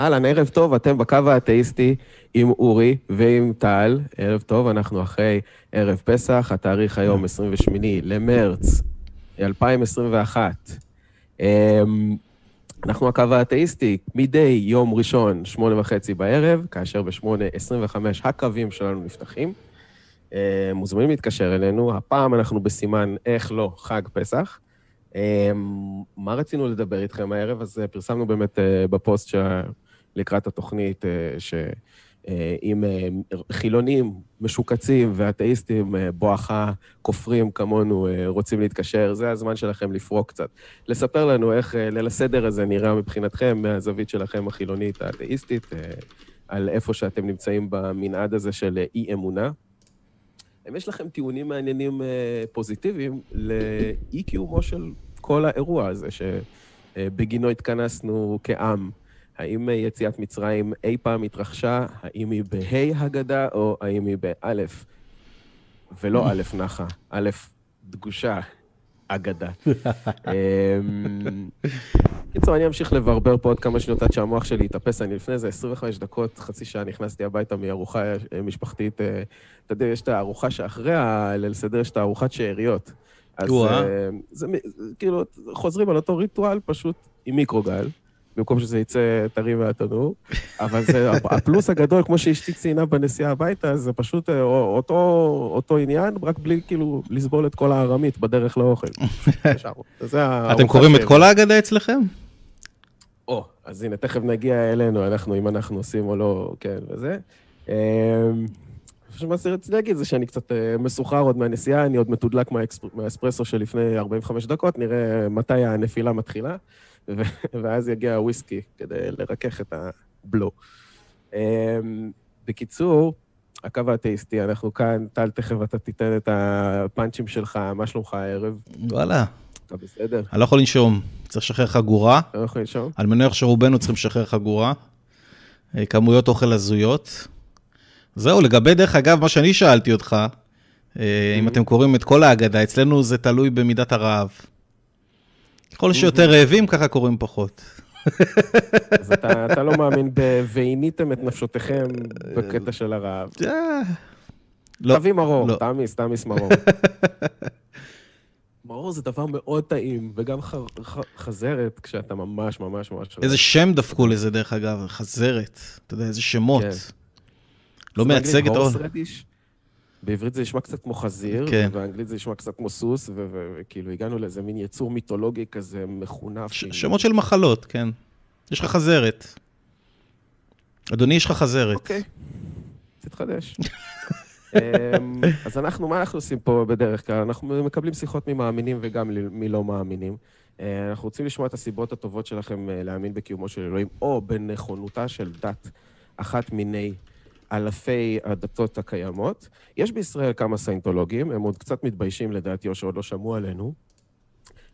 אהלן, ערב טוב, אתם בקו האתאיסטי עם אורי ועם טל. ערב טוב, אנחנו אחרי ערב פסח, התאריך היום 28 למרץ 2021. אמ, אנחנו הקו האתאיסטי, מדי יום ראשון, שמונה וחצי בערב, כאשר בשמונה עשרים וחמש הקווים שלנו נפתחים. אמ, מוזמנים להתקשר אלינו, הפעם אנחנו בסימן איך לא חג פסח. אמ, מה רצינו לדבר איתכם הערב? אז אה, פרסמנו באמת אה, בפוסט לקראת התוכנית, אה, שאם חילונים משוקצים ואתאיסטים בואכה כופרים כמונו רוצים להתקשר, זה הזמן שלכם לפרוק קצת. לספר לנו איך ליל הסדר הזה נראה מבחינתכם, מהזווית שלכם החילונית האתאיסטית, על איפה שאתם נמצאים במנעד הזה של אי-אמונה. אם יש לכם טיעונים מעניינים פוזיטיביים לאי-קיומו של כל האירוע הזה שבגינו התכנסנו כעם. האם יציאת מצרים אי פעם התרחשה? האם היא בה' הגדה או האם היא באלף? ולא אלף נחה, אלף דגושה, אגדה. קיצור, אני אמשיך לברבר פה עוד כמה שניות עד שהמוח שלי יתאפס. אני לפני איזה 25 דקות, חצי שעה, נכנסתי הביתה מארוחה משפחתית. אה, אתה יודע, יש את הארוחה שאחרי הליל סדר, יש את הארוחת שאריות. אז אה, זה כאילו, חוזרים על אותו ריטואל, פשוט עם מיקרוגל, במקום שזה יצא טרי מהתנור, אבל זה, הפלוס הגדול, כמו שאשתי ציינה בנסיעה הביתה, זה פשוט אה, אותו, אותו עניין, רק בלי כאילו לסבול את כל הארמית בדרך לאוכל. אתם קוראים את כל ההגדה אצלכם? או, אז הנה, תכף נגיע אלינו, אנחנו, אם אנחנו עושים או לא, כן, וזה. אמ, מה שרציתי להגיד זה שאני קצת אה, מסוחר עוד מהנסיעה, אני עוד מתודלק מהאספרסו של לפני 45 דקות, נראה מתי הנפילה מתחילה, ואז יגיע הוויסקי כדי לרכך את הבלו. אמ, בקיצור, הקו האתאיסטי, אנחנו כאן, טל, תכף אתה תיתן את הפאנצ'ים שלך, מה שלומך הערב? וואלה. אתה בסדר? אני לא יכול לנשום, צריך לשחרר חגורה. לא יכול לנשום? על מניח שרובנו צריכים לשחרר חגורה. אה, כמויות אוכל הזויות. זהו, לגבי, דרך אגב, מה שאני שאלתי אותך, אה, אם אתם קוראים את כל ההגדה, אצלנו זה תלוי במידת הרעב. ככל שיותר רעבים, ככה קוראים פחות. אז אתה, אתה לא מאמין ב"ועיניתם את נפשותיכם" בקטע של הרעב. אה, לא. תביא מרור, לא. תעמיס, תעמיס מרור. מרור זה דבר מאוד טעים, וגם חזרת, כשאתה ממש ממש ממש... איזה שם דפקו לזה, דרך אגב, חזרת. אתה יודע, איזה שמות. כן. לא מייצג את האור. בעברית זה נשמע קצת כמו חזיר, כן. ובאנגלית זה נשמע קצת כמו סוס, וכאילו הגענו לאיזה מין יצור מיתולוגי כזה מחונף. ש- שמות של מחלות, כן. יש לך חזרת. אדוני, יש לך חזרת. אוקיי, תתחדש. אמ, אז אנחנו, מה אנחנו עושים פה בדרך כלל? אנחנו מקבלים שיחות ממאמינים וגם מלא מאמינים. אה, אנחנו רוצים לשמוע את הסיבות הטובות שלכם אה, להאמין בקיומו של אלוהים, או בנכונותה של דת אחת מיני אלפי הדתות הקיימות. יש בישראל כמה סיינטולוגים, הם עוד קצת מתביישים לדעתי, או שעוד לא שמעו עלינו.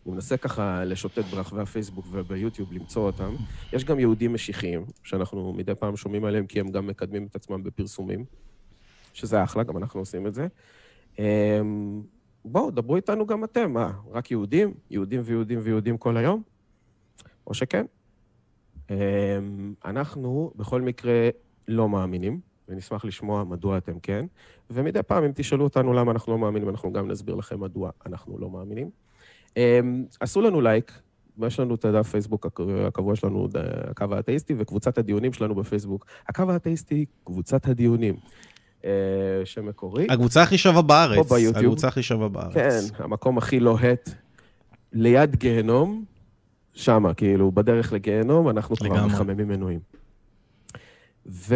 אני מנסה ככה לשוטט ברחבי הפייסבוק וביוטיוב למצוא אותם. יש גם יהודים משיחיים, שאנחנו מדי פעם שומעים עליהם, כי הם גם מקדמים את עצמם בפרסומים, שזה אחלה, גם אנחנו עושים את זה. אמ, בואו, דברו איתנו גם אתם. מה, רק יהודים? יהודים ויהודים ויהודים כל היום? או שכן? אמ, אנחנו בכל מקרה לא מאמינים. ונשמח לשמוע מדוע אתם כן. ומדי פעם, אם תשאלו אותנו למה אנחנו לא מאמינים, אנחנו גם נסביר לכם מדוע אנחנו לא מאמינים. אמ, עשו לנו לייק, יש לנו את הדף פייסבוק הקבוע שלנו, הקו האתאיסטי, וקבוצת הדיונים שלנו בפייסבוק. הקו האתאיסטי, קבוצת הדיונים. אה, שם מקורי. הקבוצה הכי שווה בארץ. פה ביוטיוב. הקבוצה הכי שווה בארץ. כן, המקום הכי לוהט. ליד גיהנום, שמה, כאילו, בדרך לגיהנום, אנחנו כבר מחממים מנויים. ו...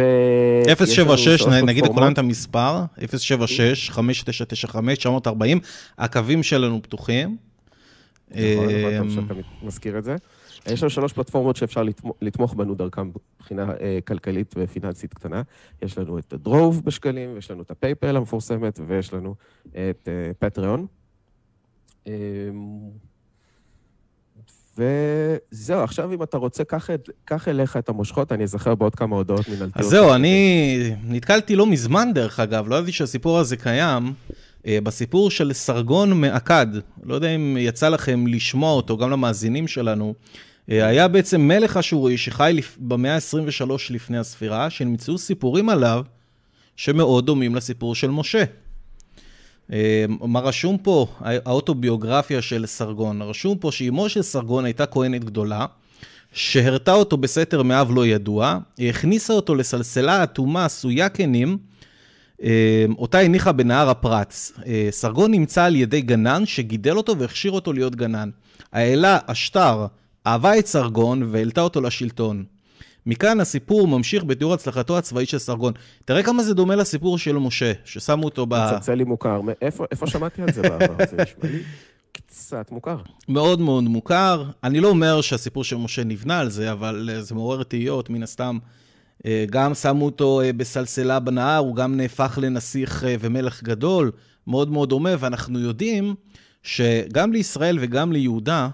076, נגיד לכולם את המספר, 076, 5995, 940, הקווים שלנו פתוחים. נכון, נכון, שאתה מזכיר את זה. יש לנו שלוש פלטפורמות שאפשר לתמוך בנו דרכם מבחינה אה, כלכלית ופיננסית קטנה. יש לנו את הדרוב בשקלים, ויש לנו את הפייפל המפורסמת, ויש לנו את פטריון. וזהו, עכשיו אם אתה רוצה, קח אליך את המושכות, אני אזכר בעוד כמה הודעות מנהלתיות. אז זהו, אני נתקלתי לא מזמן, דרך אגב, לא ידעתי שהסיפור הזה קיים, אה, בסיפור של סרגון מעקד. לא יודע אם יצא לכם לשמוע אותו, גם למאזינים שלנו. אה, היה בעצם מלך אשורי שחי במאה ה-23 לפני הספירה, שנמצאו סיפורים עליו שמאוד דומים לסיפור של משה. אה, מה רשום פה? האוטוביוגרפיה של סרגון. רשום פה שאימו של סרגון הייתה כהנת גדולה, שהרתה אותו בסתר מאב לא ידוע, היא הכניסה אותו לסלסלה אטומה עשויה כנים, אה, אותה הניחה בנהר הפרץ. סרגון נמצא על ידי גנן שגידל אותו והכשיר אותו להיות גנן. האלה אשתר אהבה את סרגון והעלתה אותו לשלטון. מכאן הסיפור ממשיך בתיאור הצלחתו הצבאית של סרגון. תראה כמה זה דומה לסיפור של משה, ששמו אותו ב... מצלצל לי מוכר. איפה, איפה שמעתי על זה בעבר? זה נשמע לי קצת מוכר. מאוד מאוד מוכר. אני לא אומר שהסיפור של משה נבנה על זה, אבל אה, זה מעורר תהיות, מן הסתם. אה, גם שמו אותו אה, בסלסלה בנהר, הוא גם נהפך לנסיך ומלך גדול, מאוד מאוד דומה, ואנחנו יודעים שגם לישראל וגם ליהודה,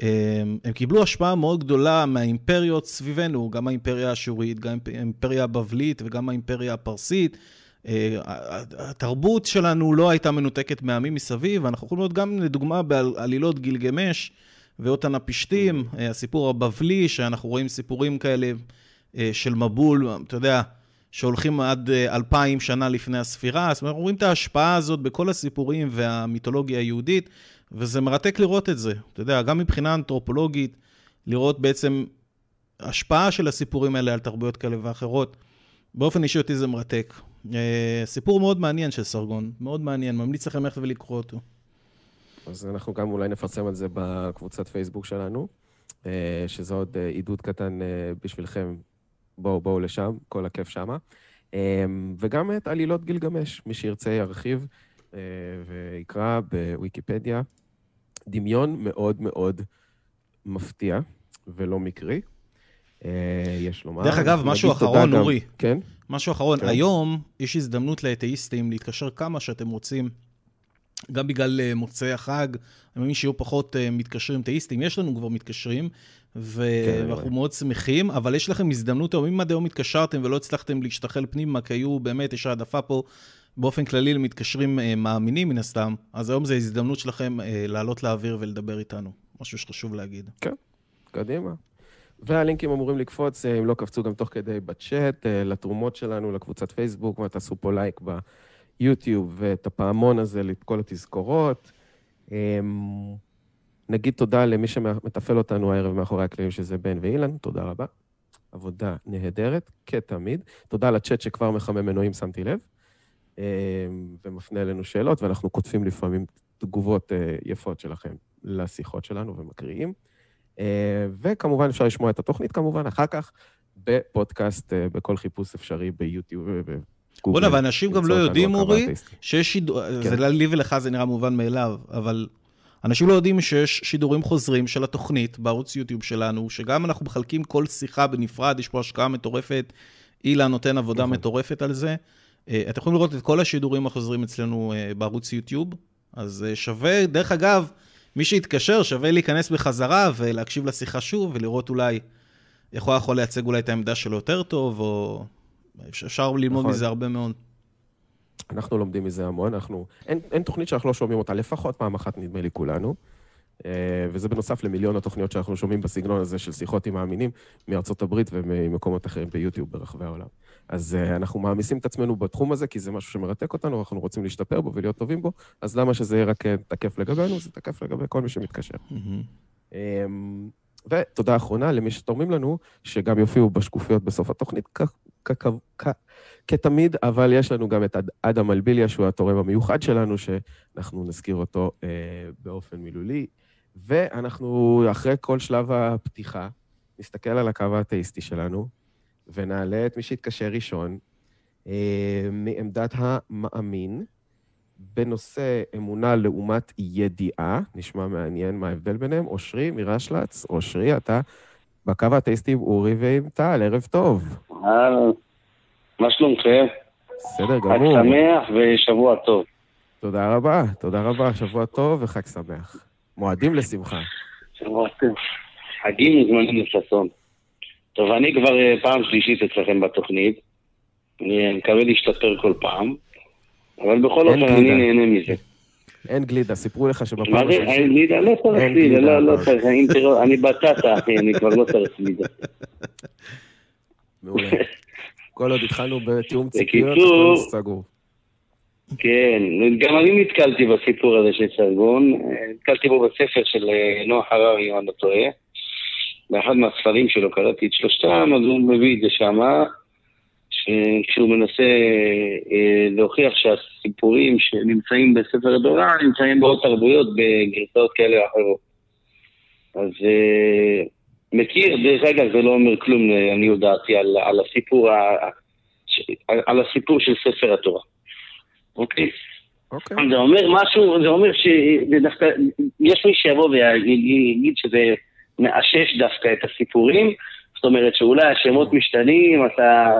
הם, הם קיבלו השפעה מאוד גדולה מהאימפריות סביבנו, גם האימפריה האשורית, גם האימפריה הבבלית וגם האימפריה הפרסית. אה, התרבות שלנו לא הייתה מנותקת מעמים מסביב, ואנחנו יכולים לראות גם לדוגמה בעלילות גילגמש ואותן הפשתים, אה, הסיפור הבבלי, שאנחנו רואים סיפורים כאלה אה, של מבול, אתה יודע, שהולכים עד אלפיים שנה לפני הספירה, זאת אומרת, אנחנו רואים את ההשפעה הזאת בכל הסיפורים והמיתולוגיה היהודית. וזה מרתק לראות את זה. אתה יודע, גם מבחינה אנתרופולוגית, לראות בעצם השפעה של הסיפורים האלה על תרבויות כאלה ואחרות. באופן אישי אותי זה מרתק. אה, סיפור מאוד מעניין של סרגון, מאוד מעניין, ממליץ לכם ללכת ולקרוא אותו. אז אנחנו גם אולי נפרסם על זה בקבוצת פייסבוק שלנו, אה, שזה עוד אה, עידוד קטן בשבילכם. בואו, בואו לשם, כל הכיף שמה. וגם את עלילות גילגמש, מי שירצה ירחיב. אה, ויקרא בוויקיפדיה דמיון מאוד מאוד מפתיע ולא מקרי. אה, יש לומר. דרך אגב, משהו אחרון, אורי. כן? משהו אחרון, כן. היום יש הזדמנות לאתאיסטים להתקשר כמה שאתם רוצים, גם בגלל אה, מוצאי החג, אני מאמין שיהיו פחות מתקשרים אתאיסטים, יש לנו כבר מתקשרים, ו... כן, ואנחנו מאוד שמחים, אבל יש לכם הזדמנות, אם עד היום התקשרתם ולא הצלחתם להשתחל פנימה, כי היו באמת, יש העדפה פה באופן כללי למתקשרים אה, מאמינים מן הסתם, אז היום זו הזדמנות שלכם אה, לעלות לאוויר ולדבר איתנו, משהו שחשוב להגיד. כן, קדימה. והלינקים אמורים לקפוץ, אה, אם לא קפצו גם תוך כדי בצ'אט, לתרומות שלנו, לקבוצת פייסבוק, ותעשו פה לייק ביוטיוב, ואת הפעמון הזה, לכל התזכורות. נגיד תודה למי שמתפעל אותנו הערב מאחורי הקלעים, שזה בן ואילן, תודה רבה. עבודה נהדרת, כתמיד. תודה לצ'אט שכבר מחמם מנועים, שמתי לב. אמ, ומפנה אלינו שאלות, ואנחנו כותבים לפעמים תגובות אה, יפות שלכם לשיחות שלנו ומקריאים. אה, וכמובן, אפשר לשמוע את התוכנית כמובן אחר כך בפודקאסט, אה, בכל חיפוש אפשרי ביוטיוב בוא'נה, ואנשים גם לא יודעים, אורי, שיש שידור... כן. זה לי ולך זה נראה מובן מאליו, אבל אנשים לא יודעים שיש שידורים חוזרים של התוכנית בערוץ יוטיוב שלנו, שגם אנחנו מחלקים כל שיחה בנפרד, יש פה השקעה מטורפת. אילן נותן עבודה נכון. מטורפת על זה. אה, אתם יכולים לראות את כל השידורים החוזרים אצלנו אה, בערוץ יוטיוב, אז אה, שווה, דרך אגב, מי שיתקשר, שווה להיכנס בחזרה ולהקשיב לשיחה שוב, ולראות אולי איך הוא יכול לייצג אולי את העמדה שלו יותר טוב, או אפשר ללמוד נכון. מזה הרבה מאוד. אנחנו לומדים מזה המון, אנחנו... אין, אין תוכנית שאנחנו לא שומעים אותה, לפחות פעם אחת נדמה לי כולנו. וזה בנוסף למיליון התוכניות שאנחנו שומעים בסגנון הזה של שיחות עם מאמינים מארצות הברית וממקומות אחרים ביוטיוב ברחבי העולם. אז uh, אנחנו מעמיסים את עצמנו בתחום הזה, כי זה משהו שמרתק אותנו, אנחנו רוצים להשתפר בו ולהיות טובים בו, אז למה שזה יהיה רק אה, תקף לגבינו? זה תקף לגבי כל מי שמתקשר. Um, ותודה אחרונה למי שתורמים לנו, שגם יופיעו בשקופיות בסוף התוכנית, כתמיד, אבל יש לנו גם את אדם אלביליה, שהוא התורם המיוחד שלנו, שאנחנו נזכיר אותו באופן מילולי. ואנחנו, אחרי כל שלב הפתיחה, נסתכל על הקו האתאיסטי שלנו, ונעלה את מי שיתקשר ראשון אה, מעמדת המאמין בנושא אמונה לעומת ידיעה, נשמע מעניין מה ההבדל ביניהם. אושרי מרשל"צ, אושרי, אתה בקו האתאיסטי עם אורי ועם טל, ערב טוב. אהלן, מה שלומכם? בסדר גמור. חג שמח ושבוע טוב. תודה רבה, תודה רבה, שבוע טוב וחג שמח. מועדים לשמחה. חגים מזמנים לששון. טוב, אני כבר אה, פעם שלישית אצלכם בתוכנית. אני מקווה להשתפר כל פעם, אבל בכל אופן אני נהנה מזה. אין גלידה, סיפרו לך שבפעם זה? אין גלידה? לא צריך גלידה, לא, לא. צריך, אם תראו, אני בטטה, אחי, אני כבר לא צריך גלידה. מעולה. כל עוד התחלנו בתיאום ציפיות, הכל סגור. כן, גם אני נתקלתי בסיפור הזה של סרגון, נתקלתי בו בספר של אה, נוח הררי, אם אני לא טועה. באחד מהספרים שלו קראתי את שלושתם, אז הוא מביא את זה שמה, כשהוא מנסה אה, להוכיח שהסיפורים שנמצאים בספר התורה נמצאים בעוד תרבויות בגרסאות כאלה או אחרות. אז אה, מכיר, דרך אגב, זה לא אומר כלום לעניות דעתי על, על, הסיפור, על הסיפור של ספר התורה. אוקיי? אוקיי. זה אומר משהו, זה אומר שדווקא, יש מי שיבוא ויגיד שזה מאשש דווקא את הסיפורים, זאת אומרת שאולי השמות משתנים, אתה,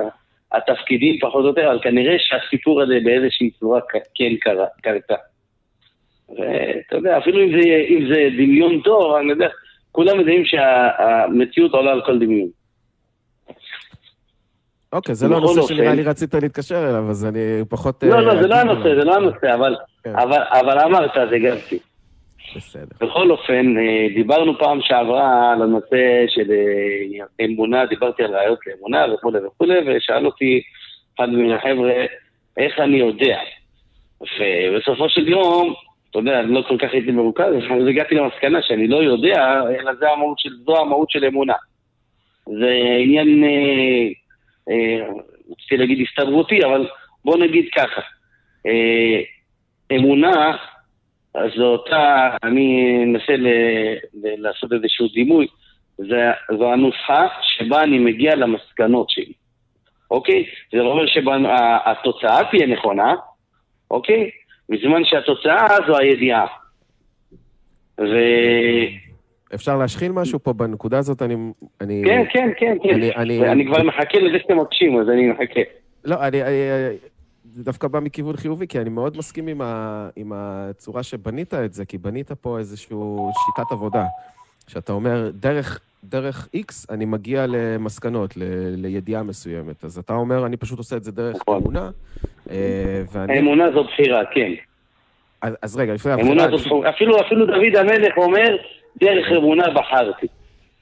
התפקידים פחות או יותר, אבל כנראה שהסיפור הזה באיזושהי צורה כן קרתה. ואתה יודע, אפילו אם זה, אם זה דמיון טוב, אני יודע, כולם יודעים שהמציאות עולה על כל דמיון. אוקיי, זה לא בכל הנושא שנראה לי רצית להתקשר אליו, אז אני פחות... לא, אה, לא, זה לא הנושא. זה לא הנושא, אבל, כן. אבל, אבל אמרת, אז הגבתי. בסדר. בכל אופן, אה, דיברנו פעם שעברה על הנושא של אה, אמונה, דיברתי על ראיות לאמונה וכולי וכולי, ושאל אותי אחד מן החבר'ה, איך אני יודע? ובסופו של יום, אתה יודע, אני לא כל כך הייתי מרוכז, אז הגעתי למסקנה שאני לא יודע, אלא זה המהות של, זו המהות של אמונה. זה עניין, אה, אה, רציתי להגיד הסתברותי, אבל בוא נגיד ככה, אה, אמונה זו אותה, אני אנסה לעשות איזשהו דימוי, זו הנוסחה שבה אני מגיע למסקנות שלי, אוקיי? זה לא אומר שהתוצאה תהיה נכונה, אוקיי? בזמן שהתוצאה זו הידיעה. ו... אפשר להשחיל משהו פה בנקודה הזאת? אני... אני... כן, כן, כן, כן. אני- אני- ואני כבר מחכה לזה שאתם מקשיבים, אז אני מחכה. לא, אני, אני, זה דווקא בא מכיוון חיובי, כי אני מאוד מסכים עם, ה, עם הצורה שבנית את זה, כי בנית פה איזושהי שיטת עבודה. שאתה אומר, דרך, דרך X אני מגיע למסקנות, ל, לידיעה מסוימת. אז אתה אומר, אני פשוט עושה את זה דרך נכון. אמונה, אה, ואני... האמונה זו בחירה, כן. אז, אז רגע, לפני אמונה הבחירה... זו בחירה. אפילו, אפילו דוד המלך אומר, דרך אמונה בחרתי.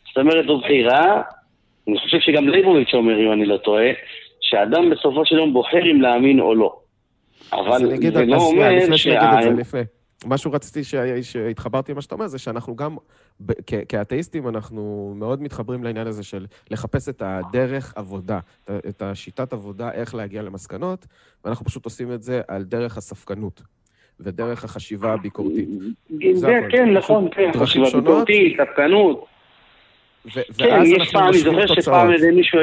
זאת אומרת, זו בחירה. אני חושב שגם ליבוביץ' אומר, אם אני לא טועה, שאדם בסופו של יום בוחר אם להאמין או לא. אבל אגיד, זה לא אומר לפני שאני אגיד את זה. לפני. משהו רציתי שה- שהתחברתי למה שאתה אומר, זה שאנחנו גם, כאתאיסטים, אנחנו מאוד מתחברים לעניין הזה של לחפש את הדרך עבודה, את השיטת עבודה, איך להגיע למסקנות, ואנחנו פשוט עושים את זה על דרך הספקנות ודרך החשיבה הביקורתית. זה. כן, נכון, כן, חשיבה. ביקורתית, ספקנות. כן, יש פעם, אני זוכר. שפעם איזה מישהו...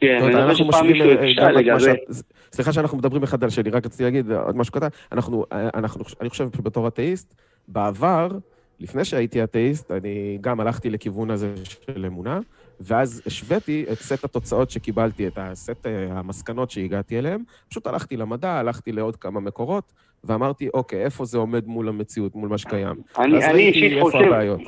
כן, אני זוכר שפעם מישהו אה, הקשה מה לגבי... סליחה שאנחנו מדברים אחד על השני, רק רציתי להגיד עוד משהו קטן. אנחנו, אה, אנחנו, אני חושב שבתור אתאיסט, בעבר, לפני שהייתי אתאיסט, אני גם הלכתי לכיוון הזה של אמונה, ואז השוויתי את סט התוצאות שקיבלתי, את הסט אה, המסקנות שהגעתי אליהן. פשוט הלכתי למדע, הלכתי לעוד כמה מקורות, ואמרתי, אוקיי, איפה זה עומד מול המציאות, מול מה שקיים. אני ואז אני ראיתי איפה חושב... הבעיות.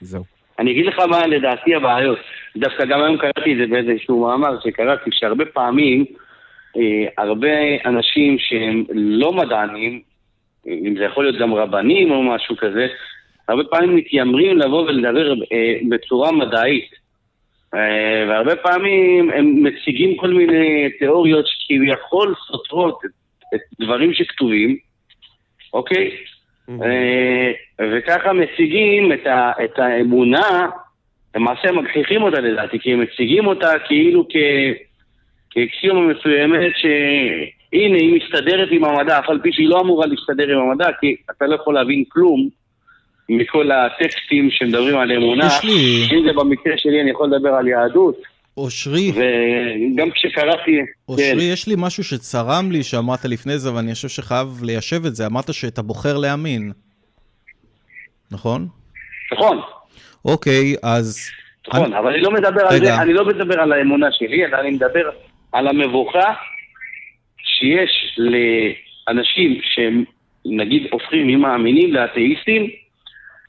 זהו. אני אגיד לך מה לדעתי הבעיות. דווקא גם היום קראתי את זה באיזשהו מאמר שקראתי, שהרבה פעמים, אה, הרבה אנשים שהם לא מדענים, אם זה יכול להיות גם רבנים או משהו כזה, הרבה פעמים מתיימרים לבוא ולדבר אה, בצורה מדעית. אה, והרבה פעמים הם מציגים כל מיני תיאוריות שכביכול סותרות את, את דברים שכתובים, אוקיי? אה, וככה מציגים את, ה, את האמונה, למעשה מגחיכים אותה לדעתי, כי הם מציגים אותה כאילו כ, כאקסיומה מסוימת שהנה היא מסתדרת עם המדע, אף על פי שהיא לא אמורה להסתדר עם המדע, כי אתה לא יכול להבין כלום מכל הטקסטים שמדברים על אמונה. לי- אם זה במקרה שלי אני יכול לדבר על יהדות, אושרי, וגם כשקראתי... אושרי, כן, יש לי משהו שצרם לי שאמרת לפני זה, ואני חושב שחייב ליישב את זה. אמרת שאתה בוחר להאמין, נכון? נכון. אוקיי, אז... נכון, אני- אבל אני לא מדבר על רגע. זה, אני לא מדבר על האמונה שלי, אלא אני מדבר על המבוכה שיש לאנשים שהם, נגיד, הופכים ממאמינים לאתאיסטים,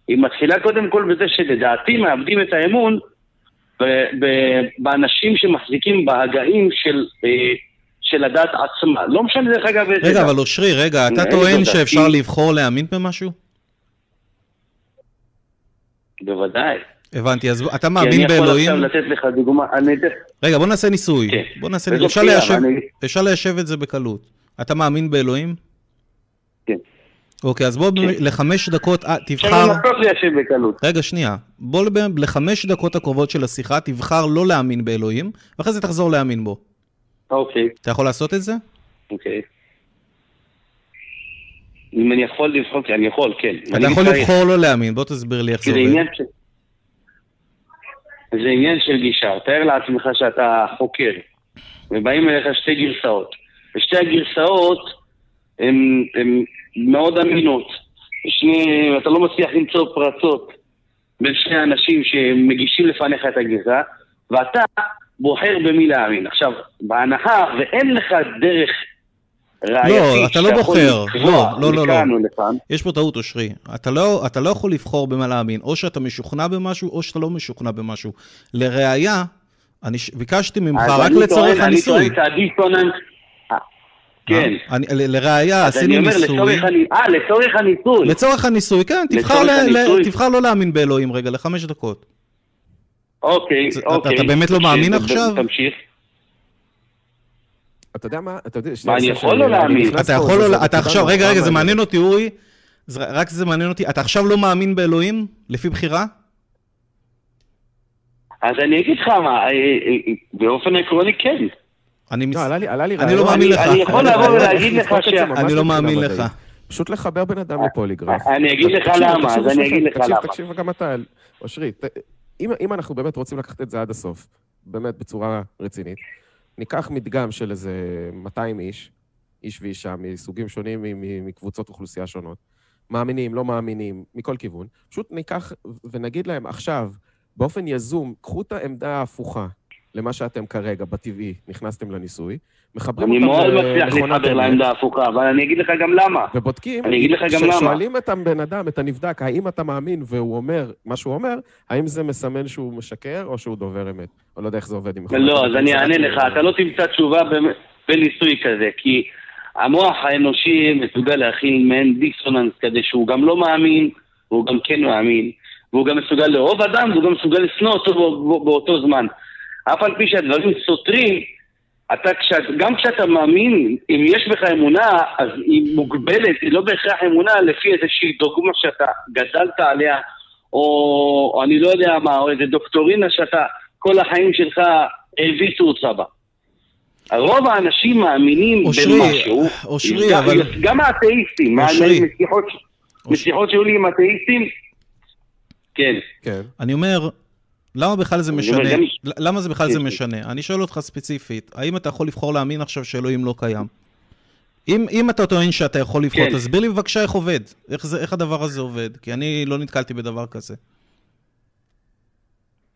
היא מתחילה קודם כל בזה שלדעתי מאבדים את האמון באנשים שמחזיקים בהגאים של, אה, של הדת עצמה. לא משנה דרך אגב איזה. רגע, אבל אושרי, רגע, אתה טוען שאפשר לבחור להאמין במשהו? בוודאי. הבנתי, אז אתה כי מאמין אני יכול באלוהים? עכשיו לתת לך דוגמה, אני אתן... רגע, בוא נעשה ניסוי. כן. בוא נעשה ניסוי. אפשר ליישב את זה בקלות. אתה מאמין באלוהים? כן. אוקיי, אז בוא כן. לחמש דקות, אה, תבחר... לנסות ליישב בקלות. רגע, שנייה. בוא לחמש דקות הקרובות של השיחה, תבחר לא להאמין באלוהים, ואחרי זה תחזור להאמין בו. אוקיי, אתה יכול לעשות את זה? אוקיי. אם אני יכול לבחור, כי אני יכול, כן. אתה יכול. לבחור לא להאמין, בוא תסביר לי איך זה עובד. זה עניין של גישה. תאר לעצמך שאתה חוקר, ובאים אליך שתי גרסאות. ושתי הגרסאות הן הן מאוד אמינות. שני, אתה לא מצליח למצוא פרצות בין שני אנשים שמגישים לפניך את הגרסה, ואתה בוחר במי להאמין. עכשיו, בהנחה ואין לך דרך ראייתית אתה לא בוחר. לא, לא, לא, לא. יש פה טעות, אושרי. אתה לא, אתה לא יכול לבחור במה להאמין. או שאתה משוכנע במשהו, או שאתה לא משוכנע במשהו. לראיה, אני ש- ביקשתי ממך רק לצורך הניסוי. אני טוען שהדיסוננס... אה, כן. אה? אני, ל- לראיה, אז אני עשינו אומר ניסוי. לצורך הני- אה, לצורך הניסוי. לצורך הניסוי, כן, תבחר, לצורך ל, הניסוי. ל, תבחר לא להאמין באלוהים רגע, לחמש דקות. אוקיי, אוקיי. אתה באמת לא מאמין עכשיו? תמשיך. אתה יודע מה? אתה יודע... מה, אני יכול לא אני להאמין? אתה יכול זה- לא... אתה עכשיו, רגע, רגע, זה. מעניין אותי, אורי. רק זה מעניין אותי. אתה עכשיו לא מאמין באלוהים? לפי בחירה? אז אני אגיד לך מה, אה, באופן עקרוני כן. אני מס... לא, עלה לי, עלה לי אני. לא מאמין לך. אני יכול לבוא ולהגיד לך ממש אני לא מבחינה מאמין. לך. פשוט לחבר בן אדם לפוליגרף. אני אגיד לך למה, אז אני אגיד לך למה. תקשיב גם אתה, אושרי. אם, אנחנו באמת רוצים לקחת את זה עד הסוף, באמת בצורה רצינית, ניקח מדגם של איזה 200 איש, איש ואישה מסוגים שונים, מקבוצות אוכלוסייה שונות, מאמינים, לא מאמינים, מכל כיוון, פשוט ניקח ונגיד להם עכשיו, באופן יזום, קחו את העמדה ההפוכה למה שאתם כרגע, בטבעי, נכנסתם לניסוי, מחברים אני אותם מאוד מצליח למכונת להתחבר אמת. לעמדה ההפוכה, אבל אני אגיד לך גם למה. ובודקים, אני אגיד לך גם למה. שואלים את הבן אדם, את הנבדק, האם אתה מאמין והוא אומר מה שהוא אומר, האם זה מסמן שהוא משקר או שהוא דובר אמת? או לא יודע איך זה עובד עם מכונת לא, אמת. אז אני אענה לך, אתה לא תמצא תשובה בניסוי כזה, כי המוח האנושי מסוגל להכיל מעין דיסוננס כזה שהוא גם לא מאמין, והוא גם כן מאמין, והוא גם מסוגל לאהוב אדם, והוא גם מסוגל לשנוא אותו בא- בא- באותו זמן. אף על פי שהדברים סותרים, אתה, כשאת, גם כשאתה מאמין, אם יש בך אמונה, אז היא מוגבלת, היא לא בהכרח אמונה לפי איזושהי דוגמה שאתה גדלת עליה, או, או אני לא יודע מה, או איזה דוקטורינה שאתה כל החיים שלך הביסו אותך בה. רוב האנשים מאמינים אושרי, במשהו, אושרי, גם- אבל- גם האתאיסטים, אושרי. משיחות, משיחות שהיו לי עם אתאיסטים, כן. כן. אני אומר, למה בכלל זה משנה? למה זה בכלל זה. משנה? אני שואל אותך ספציפית, האם אתה יכול לבחור להאמין עכשיו שאלוהים לא קיים? אם, אם אתה טוען שאתה יכול לבחור, כן. תסביר לי בבקשה איך עובד. איך, זה, איך הדבר הזה עובד? כי אני לא נתקלתי בדבר כזה.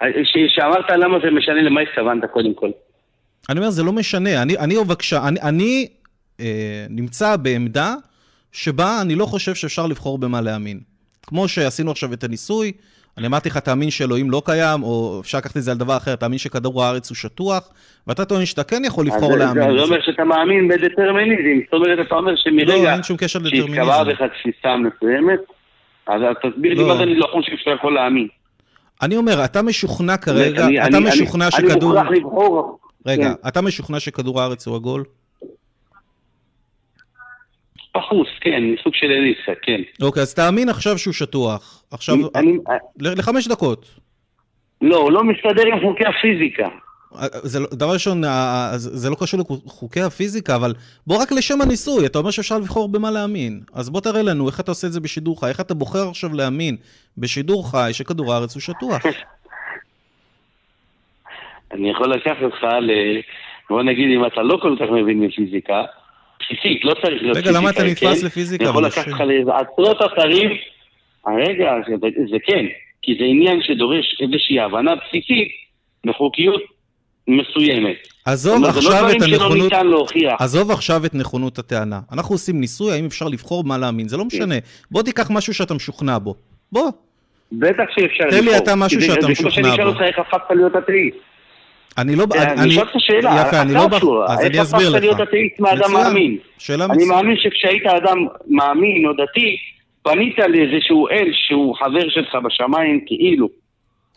ש- שאמרת למה זה משנה, למה התכוונת קודם כל? אני אומר, זה לא משנה. אני, אני בבקשה, אני, אני אה, נמצא בעמדה שבה אני לא חושב שאפשר לבחור במה להאמין. כמו שעשינו עכשיו את הניסוי, אני אמרתי לך, תאמין שאלוהים לא קיים, או אפשר לקחת את זה על דבר אחר, תאמין שכדור הארץ הוא שטוח, ואתה טוען שאתה כן יכול לבחור להאמין זה. אומר שאתה מאמין בדטרמיניזם, זאת אומרת, אתה אומר לא, שמרגע אין שום קשר שהתקבעה לדטרמיניזם. בך תפיסה מסוימת, אז תסביר לי לא. מה אני לא חושב שאתה יכול להאמין. אני אומר, אתה משוכנע כרגע, אתה משוכנע שכדור... אני מוכרח לבחור. רגע, כן. אתה משוכנע שכדור הארץ הוא עגול? פחוס, כן, סוג של אליסה, כן. אוקיי, אז תאמין עכשיו שהוא שטוח. עכשיו, אני- לחמש דקות. לא, הוא לא מסתדר עם חוקי הפיזיקה. זה, לא- דבר ראשון, ה- זה זה לא קשור לחוקי הפיזיקה, אבל בוא רק לשם הניסוי, אתה אומר שאפשר לבחור במה להאמין. אז בוא תראה לנו איך אתה עושה את זה בשידור חי, איך אתה בוחר עכשיו להאמין בשידור חי שכדור הארץ הוא שטוח. אני יכול לקחת אותך ל... בוא נגיד, אם אתה לא כל כך מבין בפיזיקה, בסיסית, לא צריך להיות רגע, למה אתה פיזיקאי, נתפס כן? לפיזיקה? אני יכול לקחת ש- אותך לעשרות אתרים. הרגע, זה, זה כן, כי זה עניין שדורש איזושהי הבנה בסיסית בחוקיות מסוימת. עזוב זאת אומרת, זה לא עכשיו את דברים שלא הנכונות... ניתן להוכיח. עזוב עכשיו את נכונות הטענה. אנחנו עושים ניסוי, האם אפשר לבחור במה להאמין, זה לא משנה. בוא תיקח משהו שאתה משוכנע בו. בוא. בטח שאפשר תן לי לבחור. אתה משהו כי זה- שאתה זה כמו משוכנע שאני אשאל בו. אותך איך הפכת להיות אתאיסט. אני לא... אני שואל אותך שאלה, יפה, אני לא... אז אני איך אסביר הפכת לך. להיות אתאיסט מאדם. מאמין? שאלה אני מצוינת. מאמין שכשהיית אדם מאמין או דתי, פנית לאיזשהו אל שהוא חבר שלך בשמיים כאילו.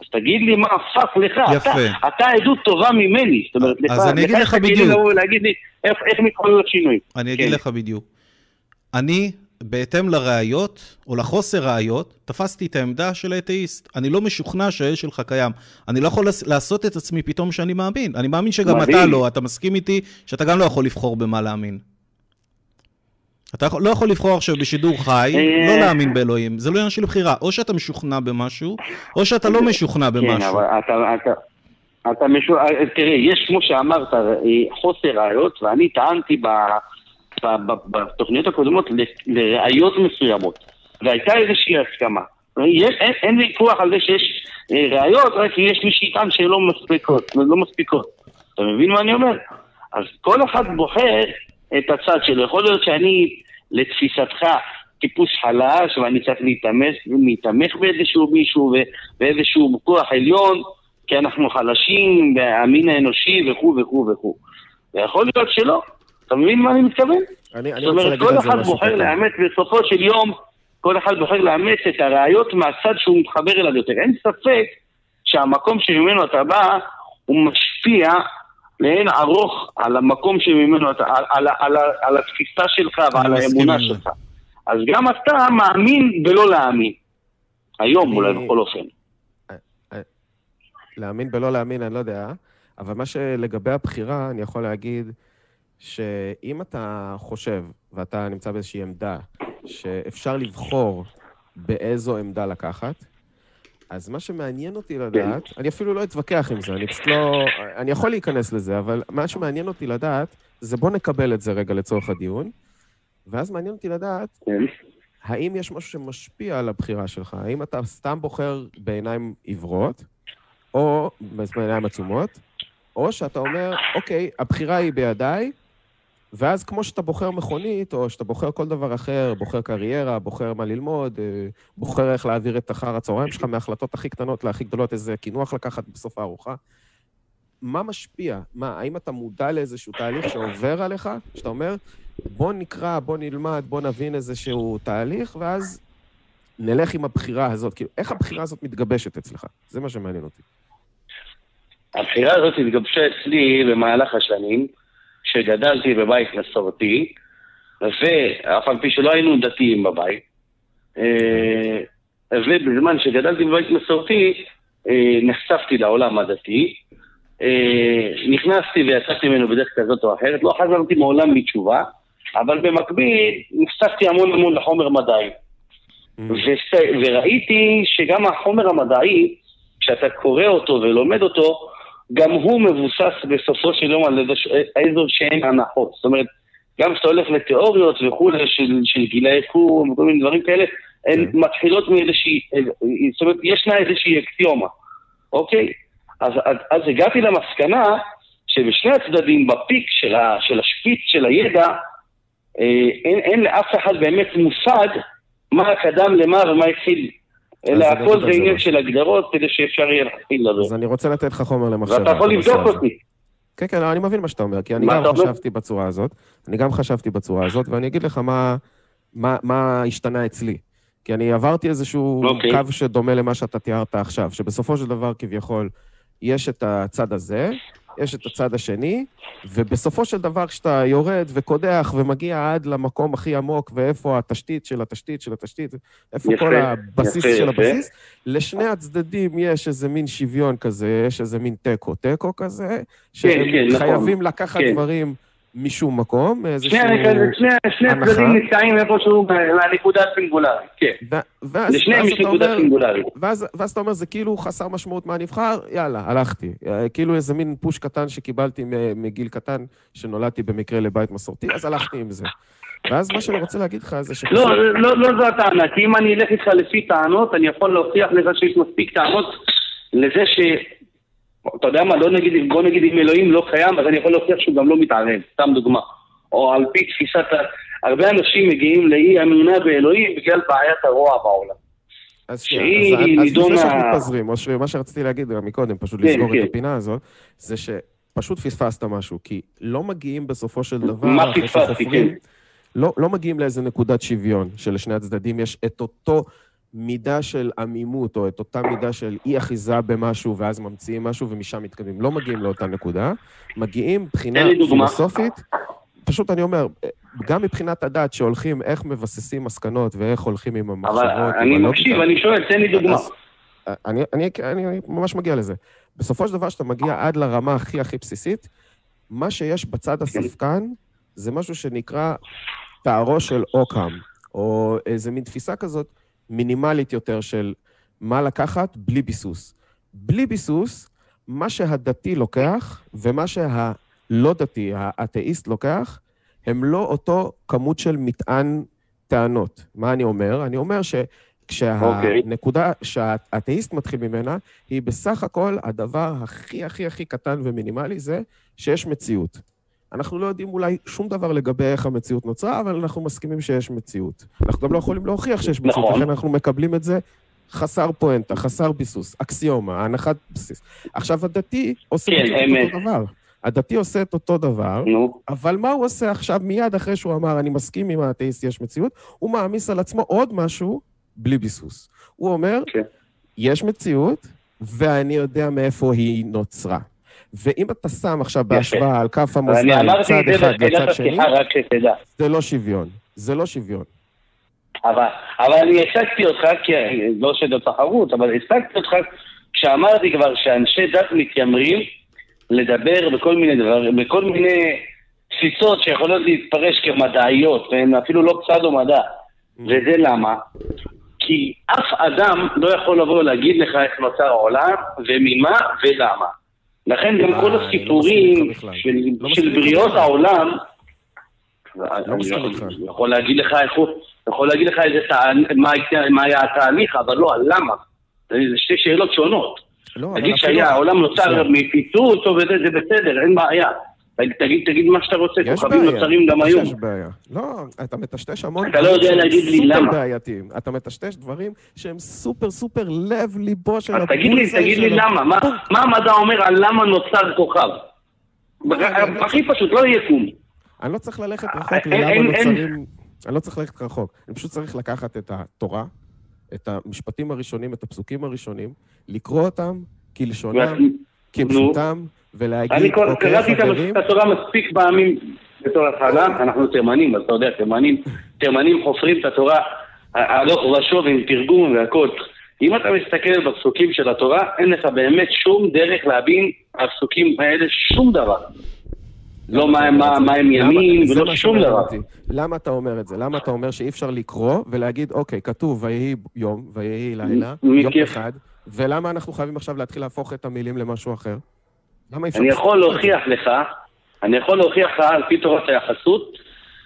אז תגיד לי מה הפך לך, יפה. אתה, עדות טובה ממני. זאת אומרת, אז לך, אני אגיד לך בדיוק. לי איך, איך מתחיל להיות שינוי. אני אגיד כן. לך בדיוק. אני, בהתאם לראיות, או לחוסר ראיות, תפסתי את העמדה של האתאיסט. אני לא משוכנע שהאל שלך קיים. אני לא יכול לעשות את עצמי פתאום שאני מאמין. אני מאמין שגם מדהים. אתה לא. אתה מסכים איתי שאתה גם לא יכול לבחור במה להאמין. אתה לא יכול לבחור עכשיו בשידור חי, אה. לא להאמין באלוהים. זה לא עניין של בחירה. או שאתה משוכנע במשהו, או שאתה לא משוכנע כן, במשהו. אבל אתה, אתה, אתה משו... אה, תראה, יש כמו שאמרת, אה, חוסר ראיות, ואני טענתי ב... בתוכניות הקודמות לראיות מסוימות, והייתה איזושהי הסכמה. יש, אין, אין ויכוח על זה שיש אה, ראיות, רק יש מי שיטען שהן לא מספיקות, לא מספיקות. אתה מבין מה אני אומר? אז כל אחד בוחר את הצד שלו. יכול להיות שאני, לתפיסתך, טיפוס חלש, ואני צריך להתאמץ, להתמך באיזשהו מישהו ו- ואיזשהו כוח עליון, כי אנחנו חלשים, והמין האנושי וכו' וכו' וכו'. ויכול להיות שלא. אתה מבין מה אני מתכוון? אני, אני זאת רוצה אומרת, להגיד כל על זה אחד משהו בוחר קטן. לאמץ בסופו של יום, כל אחד בוחר לאמץ את הראיות מהצד שהוא מתחבר אליו יותר. אין ספק שהמקום שממנו אתה בא, הוא משפיע לאין ארוך על המקום שממנו אתה, על, על, על, על, על התפיסה שלך ועל האמונה. שלך. אז גם אתה מאמין בלא להאמין. היום אולי בכל אופן. להאמין בלא להאמין, אני לא יודע, אבל מה שלגבי הבחירה, אני יכול להגיד שאם אתה חושב, ואתה נמצא באיזושהי עמדה, שאפשר לבחור באיזו עמדה לקחת, אז מה שמעניין אותי לדעת, אני אפילו לא אתווכח עם זה, אני פשוט לא... אני יכול להיכנס לזה, אבל מה שמעניין אותי לדעת, זה בוא נקבל את זה רגע לצורך הדיון, ואז מעניין אותי לדעת כן. האם יש משהו שמשפיע על הבחירה שלך? האם אתה סתם בוחר בעיניים עיוורות, או בעיניים עצומות, או שאתה אומר, אוקיי, הבחירה היא בידיי, ואז כמו שאתה בוחר מכונית, או שאתה בוחר כל דבר אחר, בוחר קריירה, בוחר מה ללמוד, אה, בוחר איך להעביר את אחר הצהריים שלך מההחלטות הכי קטנות להכי גדולות, איזה קינוח לקחת בסוף הארוחה. מה משפיע? מה, האם אתה מודע לאיזשהו תהליך שעובר עליך, שאתה אומר, בוא נקרא, בוא נלמד, בוא נבין איזשהו תהליך, ואז נלך עם הבחירה הזאת. כאילו, איך הבחירה הזאת מתגבשת אצלך? זה מה שמעניין אותי. הבחירה הזאת התגבשה אצלי במהלך השנים, שגדלתי בבית מסורתי, ואף על פי שלא היינו דתיים בבית, אה, ובזמן שגדלתי בבית מסורתי, אה, נחשפתי לעולם הדתי, אה, נכנסתי ויצאתי ממנו בדרך כזאת או אחרת, לא חזרתי מעולם בתשובה, אבל במקביל נחשפתי המון המון לחומר מדעי. וס... וראיתי שגם החומר המדעי, כשאתה קורא אותו ולומד אותו, גם הוא מבוסס בסופו של יום על איזו שהן הנחות. זאת אומרת, גם כשאתה הולך לתיאוריות וכולי של, של גילאי קום וכל מיני דברים כאלה, הן כן. מתחילות מאיזושהי, זאת אומרת, ישנה איזושהי אקסיומה, אוקיי? אז, אז, אז הגעתי למסקנה שבשני הצדדים, בפיק של, ה, של השפיץ של הידע, אה, אין, אין לאף אחד באמת מושג מה קדם למה ומה התחיל. אלא אגיד הכל זה עניין משהו. של הגדרות כדי שאפשר יהיה להתחיל אז לדבר. אני רוצה לתת לך חומר למחשבה. ואתה יכול לבדוק. אותי. כן, כן, לא, אני מבין מה שאתה אומר, כי אני גם? חשבתי בצורה הזאת, אני גם חשבתי בצורה הזאת, ואני אגיד לך מה, מה, מה השתנה אצלי. כי אני עברתי איזשהו אוקיי. קו שדומה למה שאתה תיארת עכשיו, שבסופו של דבר, כביכול, יש את הצד הזה, יש את הצד השני, ובסופו של דבר, כשאתה יורד וקודח ומגיע עד למקום הכי עמוק, ואיפה התשתית של התשתית של התשתית, איפה יפה, כל הבסיס יפה, של יפה. הבסיס, לשני הצדדים יש איזה מין שוויון כזה, יש איזה מין תיקו-תיקו כזה, שהם כן, נכון. חייבים לקחת כן. דברים משום מקום, שני, מאיזשהו... שני, שני. הצדדים נתקעים איפשהו מהנקודה הסינגולרית, כן. לשניהם יש נקודה סינגולרית. ואז, אתה אומר, זה כאילו חסר משמעות מה נבחר, יאללה, הלכתי. אה, כאילו איזה מין פוש קטן שקיבלתי מגיל קטן, שנולדתי במקרה לבית מסורתי, אז הלכתי עם זה. ואז מה שאני רוצה להגיד לך זה שפשוט... לא, לא, לא זו הטענה, כי אם אני אלך איתך לפי טענות, אני יכול להוכיח לך שיש מספיק טענות לזה ש... אתה יודע מה, לא נגיד, בוא נגיד אם אלוהים לא קיים, אז אני יכול להוכיח שהוא גם לא מתערב, סתם דוגמה. או על פי תפיסת. הרבה אנשים מגיעים לאי אמונה באלוהים בגלל בעיית הרוע בעולם. אז שהיא לפני שאנחנו מתפזרים, אושרי, מה שרציתי להגיד גם מקודם, פשוט כן, לסגור כן. את הפינה הזאת, זה שפשוט פספסת משהו, כי לא מגיעים בסופו של דבר, מה פספסתי, כן. לא, לא מגיעים לאיזה נקודת שוויון, שלשני הצדדים יש את אותו מידה של עמימות, או את אותה מידה של אי-אחיזה במשהו, ואז ממציאים משהו ומשם מתקדמים. לא מגיעים לאותה נקודה, מגיעים מבחינה. פילוסופית, פשוט אני אומר, גם מבחינת הדת, שהולכים איך מבססים מסקנות ואיך הולכים עם המחשבות, אבל אני. מקשיב, אני שואל, תן לי דוגמה. אני, אני, אני, אני ממש מגיע לזה. בסופו של דבר, כשאתה מגיע עד לרמה הכי הכי בסיסית, מה שיש בצד הספקן זה משהו שנקרא תארו של אוקאם, או איזה מין תפיסה כזאת מינימלית יותר של מה לקחת בלי ביסוס. בלי ביסוס, מה שהדתי לוקח ומה שהלא דתי, האתאיסט לוקח, הם לא אותו כמות של מטען טענות. מה אני אומר? אני אומר ש... אוקיי. כשהנקודה שהאתאיסט מתחיל ממנה, היא בסך הכל הדבר הכי הכי הכי קטן ומינימלי, זה שיש מציאות. אנחנו לא יודעים אולי שום דבר לגבי איך המציאות נוצרה, אבל אנחנו מסכימים שיש מציאות. אנחנו גם לא יכולים להוכיח שיש מציאות, נכון. לכן אנחנו מקבלים את זה חסר פואנטה, חסר ביסוס, אקסיומה, הנחת בסיס. עכשיו, הדתי עושה כן. את אותו דבר. הדתי עושה את אותו דבר, נו, אבל מה הוא עושה עכשיו, מיד אחרי שהוא אמר, אני מסכים עם האתאיסט, יש מציאות, הוא מעמיס על עצמו עוד משהו בלי ביסוס. הוא אומר, כן. יש מציאות, ואני יודע מאיפה היא נוצרה. ואם אתה שם עכשיו בהשוואה על כף המאזניים, צד אחד לצד שני. זה לא שוויון. זה לא שוויון. אבל, אבל אני הצגתי אותך, כי, לא שזו תחרות, אבל הצגתי אותך כשאמרתי כבר שאנשי דת מתיימרים לדבר בכל מיני דברים, בכל מיני תפיסות שיכולות להתפרש כמדעיות, והן אפילו לא פסדו מדע. וזה למה? כי אף אדם לא יכול לבוא להגיד לך איך נוצר העולם, וממה ולמה. לכן גם אה, כל לא הסיפורים. של, לא בריאות. העולם, לא אני. יכול להגיד לך איך הוא, יכול להגיד לך איזה תע- מה היה התהליך, אבל לא הלמה. זה שתי שאלות שונות. לא, אבל תגיד אפילו- שהיה, העולם נוצר. מפיצוץ זה בסדר, אין בעיה. תגיד, תגיד, מה שאתה רוצה, יש כוכבים בעיה, נוצרים גם יש היום. בעיה. לא, אתה מטשטש המון אתה לא יודע להגיד לי סופר למה. בעייתיים. אתה מטשטש דברים שהם סופר סופר לב ליבו של אז תגיד לי, תגיד לי למה, מה- המדע אומר על למה נוצר כוכב? אני- הכי פשוט, לא יקום. אני לא צריך ללכת אין- רחוק אין- ללמה נוצרים... אני לא צריך ללכת רחוק. אני פשוט צריך לקחת את התורה, את המשפטים הראשונים, את הפסוקים הראשונים, לקרוא אותם כלשונם, כפשוטם, ולהגיד, אני כל- אוקיי, קראתי את התורה מספיק פעמים בתור התחלה, אנחנו תימנים, אז אתה יודע, תימנים, תימנים חופרים את התורה הלוך ושוב עם תרגום והכל. אם אתה מסתכל בפסוקים של התורה, אין לך באמת שום דרך להבין הפסוקים האלה שום דבר. לא מה הם- מה- מה הם ימין ולא שום דבר. למה אתה אומר את זה? למה אתה אומר שאי אפשר לקרוא ולהגיד, אוקיי, כתוב ויהי יום, ויהי לילה, יום? אחד, ולמה אנחנו חייבים עכשיו להתחיל להפוך את המילים למשהו אחר? אני יכול? להוכיח לך, אני יכול להוכיח לך על פי תורת היחסות,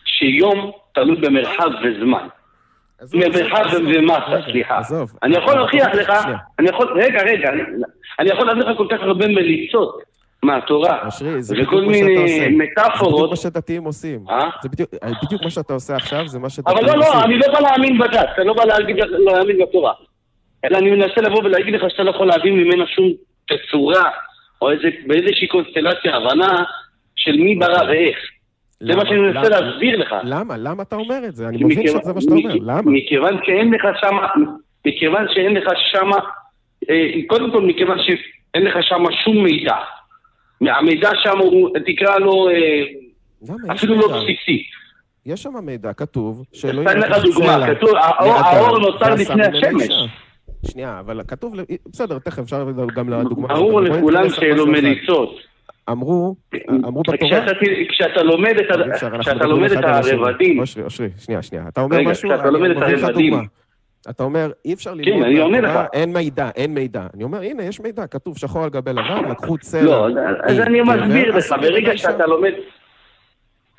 שיום תלוי במרחב וזמן. מרחב ומסה, סליחה. אני יכול אבל- להוכיח לך. אני יכול, רגע, רגע, אני- יכול להביא לך כל כך הרבה מליצות מהתורה, אשרי, זה בדיוק וכל מה שאתה מיני עושה. זה בדיוק מטאפורות, מה שדתיים עושים. אה? זה בדיוק, בדיוק מה שאתה עושה עכשיו, זה מה שדתיים אבל עושים. לא, לא, אני לא בא להאמין בדת, אני לא בא להאמין בתורה. אלא אני מנסה לבוא ולהגיד לך שאתה לא יכול להבין ממנה שום תצורה, או איזה- באיזושהי קונסטלציה, הבנה של מי ברא ואיך. זה מה? שאני מנסה? להסביר לך. למה? למה אתה אומר את זה? אני מבין שזה מה שאתה אומר. למה? מכיוון שאין לך שמה, מכיוון שאין לך שמה, אה, קודם כל מכיוון שאין לך שמה שום מידע. המידע שם הוא, תקרא לו, אה, אפילו לא. בסיסי. יש שם מידע, כתוב, שאלוהים... אתן לך דוגמה, כתוב, האור- נוצר לפני השמש. שנייה, אבל כתוב, בסדר, תכף אפשר גם לדוגמה. ברור לכולם שאלו. מליצות. אמרו, אמרו בתורה... כשאתה לומד את כשאתה לומד השני. הרבדים, אושרי, אושרי, שנייה, שנייה. אתה אומר רגע, משהו, אני מביא לך. דוגמה. אתה אומר, אי אפשר כן, ללמוד אני עונה מהתורה, לך. אין מידע, אין מידע. אני אומר, הנה, יש מידע, כתוב שחור על גבי לבן, לקחו צלע. לא, אז- אני מסביר לך, ברגע שאתה. לומד,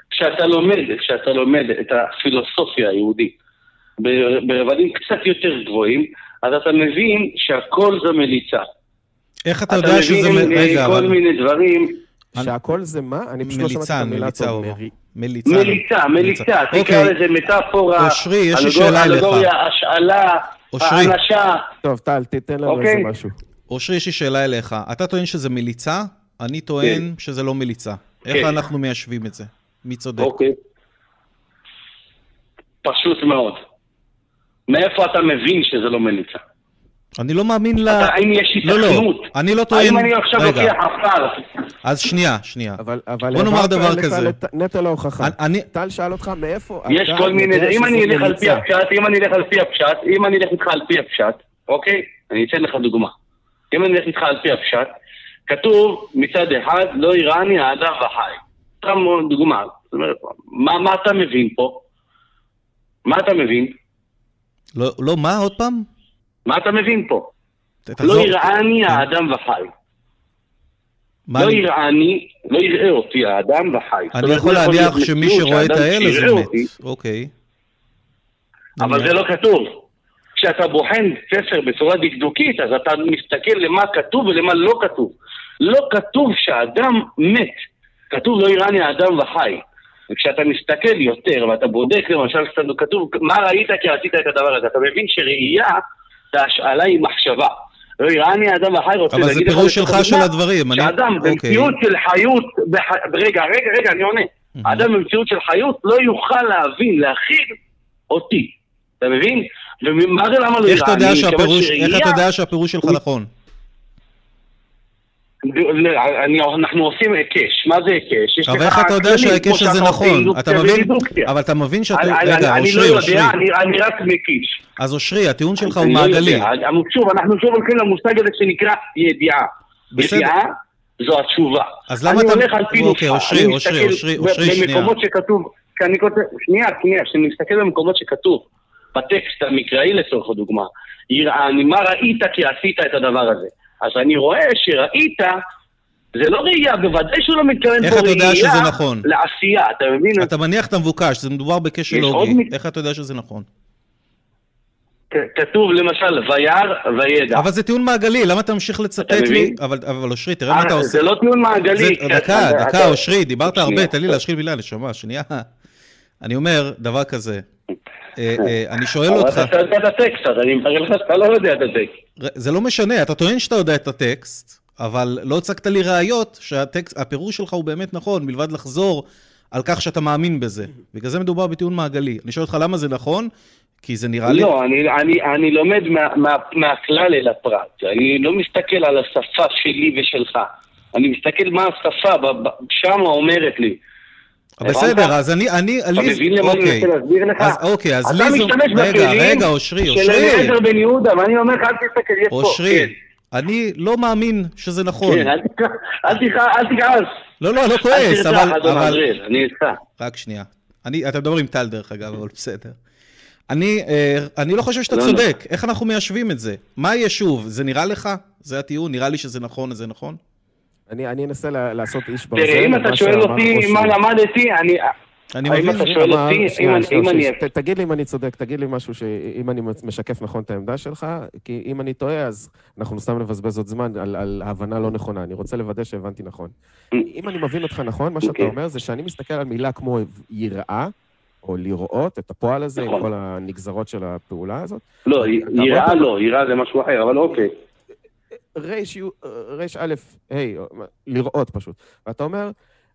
כשאתה לומד, כשאתה לומד את הפילוסופיה היהודית ברבדים קצת יותר גבוהים, אז אתה מבין שהכל זה מליצה. איך אתה אתה יודע שזה... מבין מ- אה, רגע, כל אבל... מיני דברים, שהכל זה מה? אני פשוט לא שמעתי מליצה, את המילה מליצה טוב. מליצה. מליצה, מליצה, תקרא אוקיי. לזה מטאפורה, אושרי, יש לי שאלה אליך. אלגוריה, השאלה, האנשה, טוב, טל, תיתן לנו אוקיי. איזה משהו. אושרי, יש לי שאלה אליך. אתה טוען שזה מליצה, אני טוען שזה לא מליצה. איך כן. אנחנו מיישבים את זה? מי צודק? אוקיי. פשוט מאוד. מאיפה אתה מבין שזה לא מליצה? אני לא מאמין ל... אתה- האם יש לא, לא, התכנות? אני לא טוען... האם אני עכשיו רגע, לוקח עפר? אז שנייה, שנייה. אבל, אבל בוא נאמר דבר כזה. נטל ההוכחה. אני- אני- טל שאל אותך מאיפה יש כל מיני, אם אני אלך על פי. הפשט, אם אני אלך על פי הפשט, אם אני אלך איתך על פי הפשט, אוקיי? אני אתן לך דוגמה. אם אני אלך איתך על פי הפשט, כתוב מצד אחד, לא יראני האדם וחי. סתם דוגמה. זאת אומרת, מה, מה אתה מבין פה? מה אתה מבין? לא, לא, מה, עוד פעם? מה אתה מבין פה? לא תחזור. יראני האדם וחי. לא אני- יראני, לא יראה אותי האדם וחי. אני אומרת, יכול לא להניח שמי שרואה את האלה זה מת. אוקיי. אבל. זה לא כתוב. כשאתה בוחן ספר בצורה דקדוקית, אז אתה מסתכל למה כתוב ולמה לא כתוב. לא כתוב שהאדם מת. כתוב לא יראני האדם וחי. וכשאתה מסתכל יותר ואתה בודק, למשל, קצת כתוב, מה ראית כי עשית את הדבר הזה? אתה מבין שראייה זה השאלה היא מחשבה. לא יראני האדם וחי רוצה אבל זה להגיד לך... פירוש שלך של הדברים, אני- שאדם אוקיי. במציאות של חיות... רגע, רגע, רגע, אני עונה. האדם במציאות של חיות לא יוכל להבין, להכיל אותי. אתה מבין? ומה זה למה לא איך אתה יודע יראני? שהפירוש, כיוון איך אתה יודע שהפירוש שלך נכון? אני- אנחנו עושים היקש. מה זה היקש? אבל איך אתה יודע שההיקש הזה נכון? אתה מבין? אבל אתה מבין שאתה... אני- אני- רגע, אני אושרי, לא אושרי. יודע, אני- אני רק מקיש. אז אושרי, הטיעון שלך הוא אני לא מעגלי. שוב, אנחנו שוב הולכים למושג הזה שנקרא ידיעה. ידיעה זו התשובה. אז למה אני אתה- הולך על פי אוקיי, נוסחה. אושרי, אני אושרי, אושרי, ב- אושרי, שנייה. במקומות שכתוב, כשאני כותב, שנייה, שנייה, כשאני מסתכל במקומות שכתוב, בטקסט המקראי לצורך הדוגמה, מה ראית כי עשית את הדבר הזה? אז אני רואה שראית, זה לא ראייה, בוודאי שהוא לא מתכוון פה אתה יודע ראייה שזה נכון? לעשייה, אתה מבין? אתה מניח את המבוקש, זה מדובר בקשר לוגי. מ- איך אתה יודע שזה נכון? כתוב למשל, וירא וידע. אבל זה טיעון מעגלי, למה אתה ממשיך לצטט אתה לי? אבל אבל אושרי, תראה מה אתה אה, עושה. זה לא טיעון מעגלי. זה- דקה, אתה- דקה, אתה- אושרי, דיברת הרבה. תן לי להשחיל מילה, נשמה, שנייה. אני אומר דבר כזה, אני שואל אבל אותך, אתה יודע את הטקסט, אז אני מראה לך שאתה לא יודע את הטקסט. זה לא משנה, אתה טוען שאתה יודע את הטקסט, אבל לא הצגת לי ראיות שהפירוש שלך הוא באמת נכון, מלבד לחזור על כך שאתה מאמין בזה. בגלל זה מדובר בטיעון מעגלי. אני שואל אותך למה זה נכון, כי זה נראה לי... לא, אני, אני, אני לומד מה, מה, מהכלל אל הפרט. אני לא מסתכל על השפה שלי ושלך. אני מסתכל מה השפה שמה אומרת לי. בסדר? אז אני, אני, אתה לי, מבין למה אני אוקיי. מנסה להסביר לך? אז אוקיי, אז לי זו... משתמש רגע, רגע, אושרי, של אושרי. אליעזר בן יהודה, ואני אומר לך, אל תסתכל, יש פה. אושרי, כן, אני לא מאמין שזה נכון. כן, אל תכעס, אל אל. לא, לא, לא אל כועס, אבל... אדון אבל- עזריאל, אני איתך. רק שנייה. אני, אתה מדבר עם טל דרך אגב, אבל בסדר. אני, אה, אני לא חושב שאתה לא, צודק, איך אנחנו מיישבים את זה? מה היישוב? זה נראה לך? זה הטיעון? נראה לי שזה נכון, זה נכון? אני אני אנסה לעשות איש ברזל. תראה, אם אתה מה שואל אותי. מה למדתי, אני... אני מבין, אתה זה- שואל אותי, אם אני- אם תגיד לי אם אני צודק, תגיד לי משהו ש... אם אני משקף נכון את העמדה שלך, כי אם אני טועה, אז אנחנו סתם נבזבז עוד זמן על, על הבנה לא נכונה. אני רוצה לוודא שהבנתי נכון. אם אני מבין אותך נכון, מה שאתה אוקיי. אומר זה שאני מסתכל על מילה כמו יראה, או לראות, את הפועל הזה, עם נכון. כל הנגזרות של הפעולה הזאת. לא, אתה יראה לא, יראה זה משהו אחר, אבל אוקיי. רש יו- רש א', ה', לראות פשוט. ואתה אומר,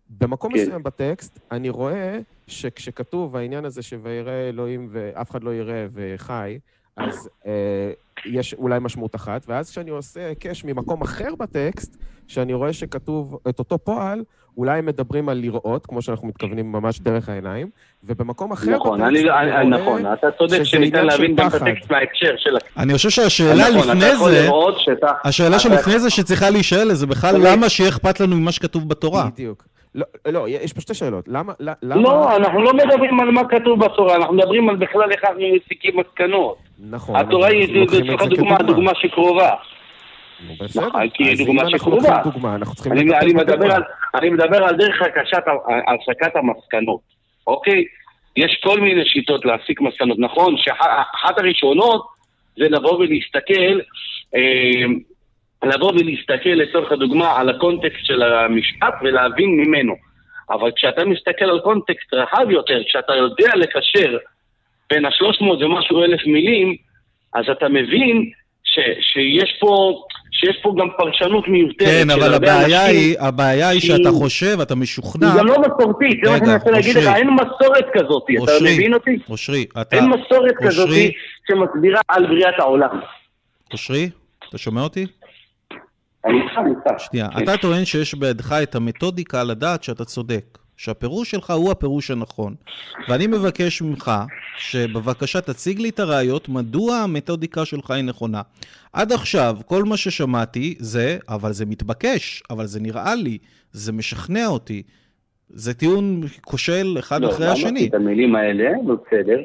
במקום כן. מסוים בטקסט, אני רואה שכשכתוב העניין הזה שויראה אלוהים ואף אחד לא יראה וחי, אז אה, יש אולי משמעות אחת, ואז כשאני עושה היקש ממקום אחר בטקסט, שאני רואה שכתוב את אותו פועל, אולי הם מדברים על לראות, כמו שאנחנו מתכוונים ממש דרך העיניים, ובמקום אחר נכון, אני- אני- נכון, אתה צודק שניתן להבין גם את. הטקסט מההקשר של... אני חושב שהשאלה נכון, לפני זה, שאתה... השאלה אתה- שלפני זה שצריכה להישאל זה בכלל. למה שיהיה אכפת לנו ממה שכתוב בתורה. בדיוק. לא, לא, יש פה שתי שאלות. למה... למה... לא, אנחנו לא מדברים על מה כתוב בתורה, אנחנו מדברים על בכלל איך אנחנו מסיקים מסקנות. נכון. התורה היא, לצורך הדוגמה, כדוגמה. הדוגמה שקרובה. בסדר. נכון, כי היא אז דוגמה אם אנחנו שקרובה. לוקחים דוגמה, אנחנו צריכים אני, מדבר. על, דרך הסקת המסקנות, אוקיי? יש כל מיני שיטות להסיק מסקנות. נכון שאחת הראשונות זה לבוא ולהסתכל, אה, לבוא ולהסתכל לצורך הדוגמה על הקונטקסט של המשפט ולהבין ממנו. אבל כשאתה מסתכל על קונטקסט רחב יותר, כשאתה יודע לקשר בין השלוש מאות ומשהו אלף מילים, אז אתה מבין ש, שיש פה... שיש פה גם פרשנות מיותרת. כן, אבל הבעיה אנשים, היא, הבעיה היא שאתה חושב, אתה משוכנע... היא גם לא מסורתית, זה מה שאני מנסה להגיד לך, אין מסורת כזאת, אתה מבין אותי? אושרי, אתה... אין מסורת כזאת שמסבירה על בריאת העולם. אושרי, אתה שומע אותי? אני איתך, אני איתך. שנייה, אתה טוען שיש בידך את המתודיקה לדעת שאתה צודק. שהפירוש שלך הוא הפירוש הנכון. ואני מבקש ממך שבבקשה תציג לי את הראיות מדוע המתודיקה שלך היא נכונה. עד עכשיו, כל מה ששמעתי זה, אבל זה מתבקש, אבל זה נראה לי, זה משכנע אותי. זה טיעון כושל אחד לא, אחרי לא השני. לא אמרתי את המילים האלה, לא בסדר.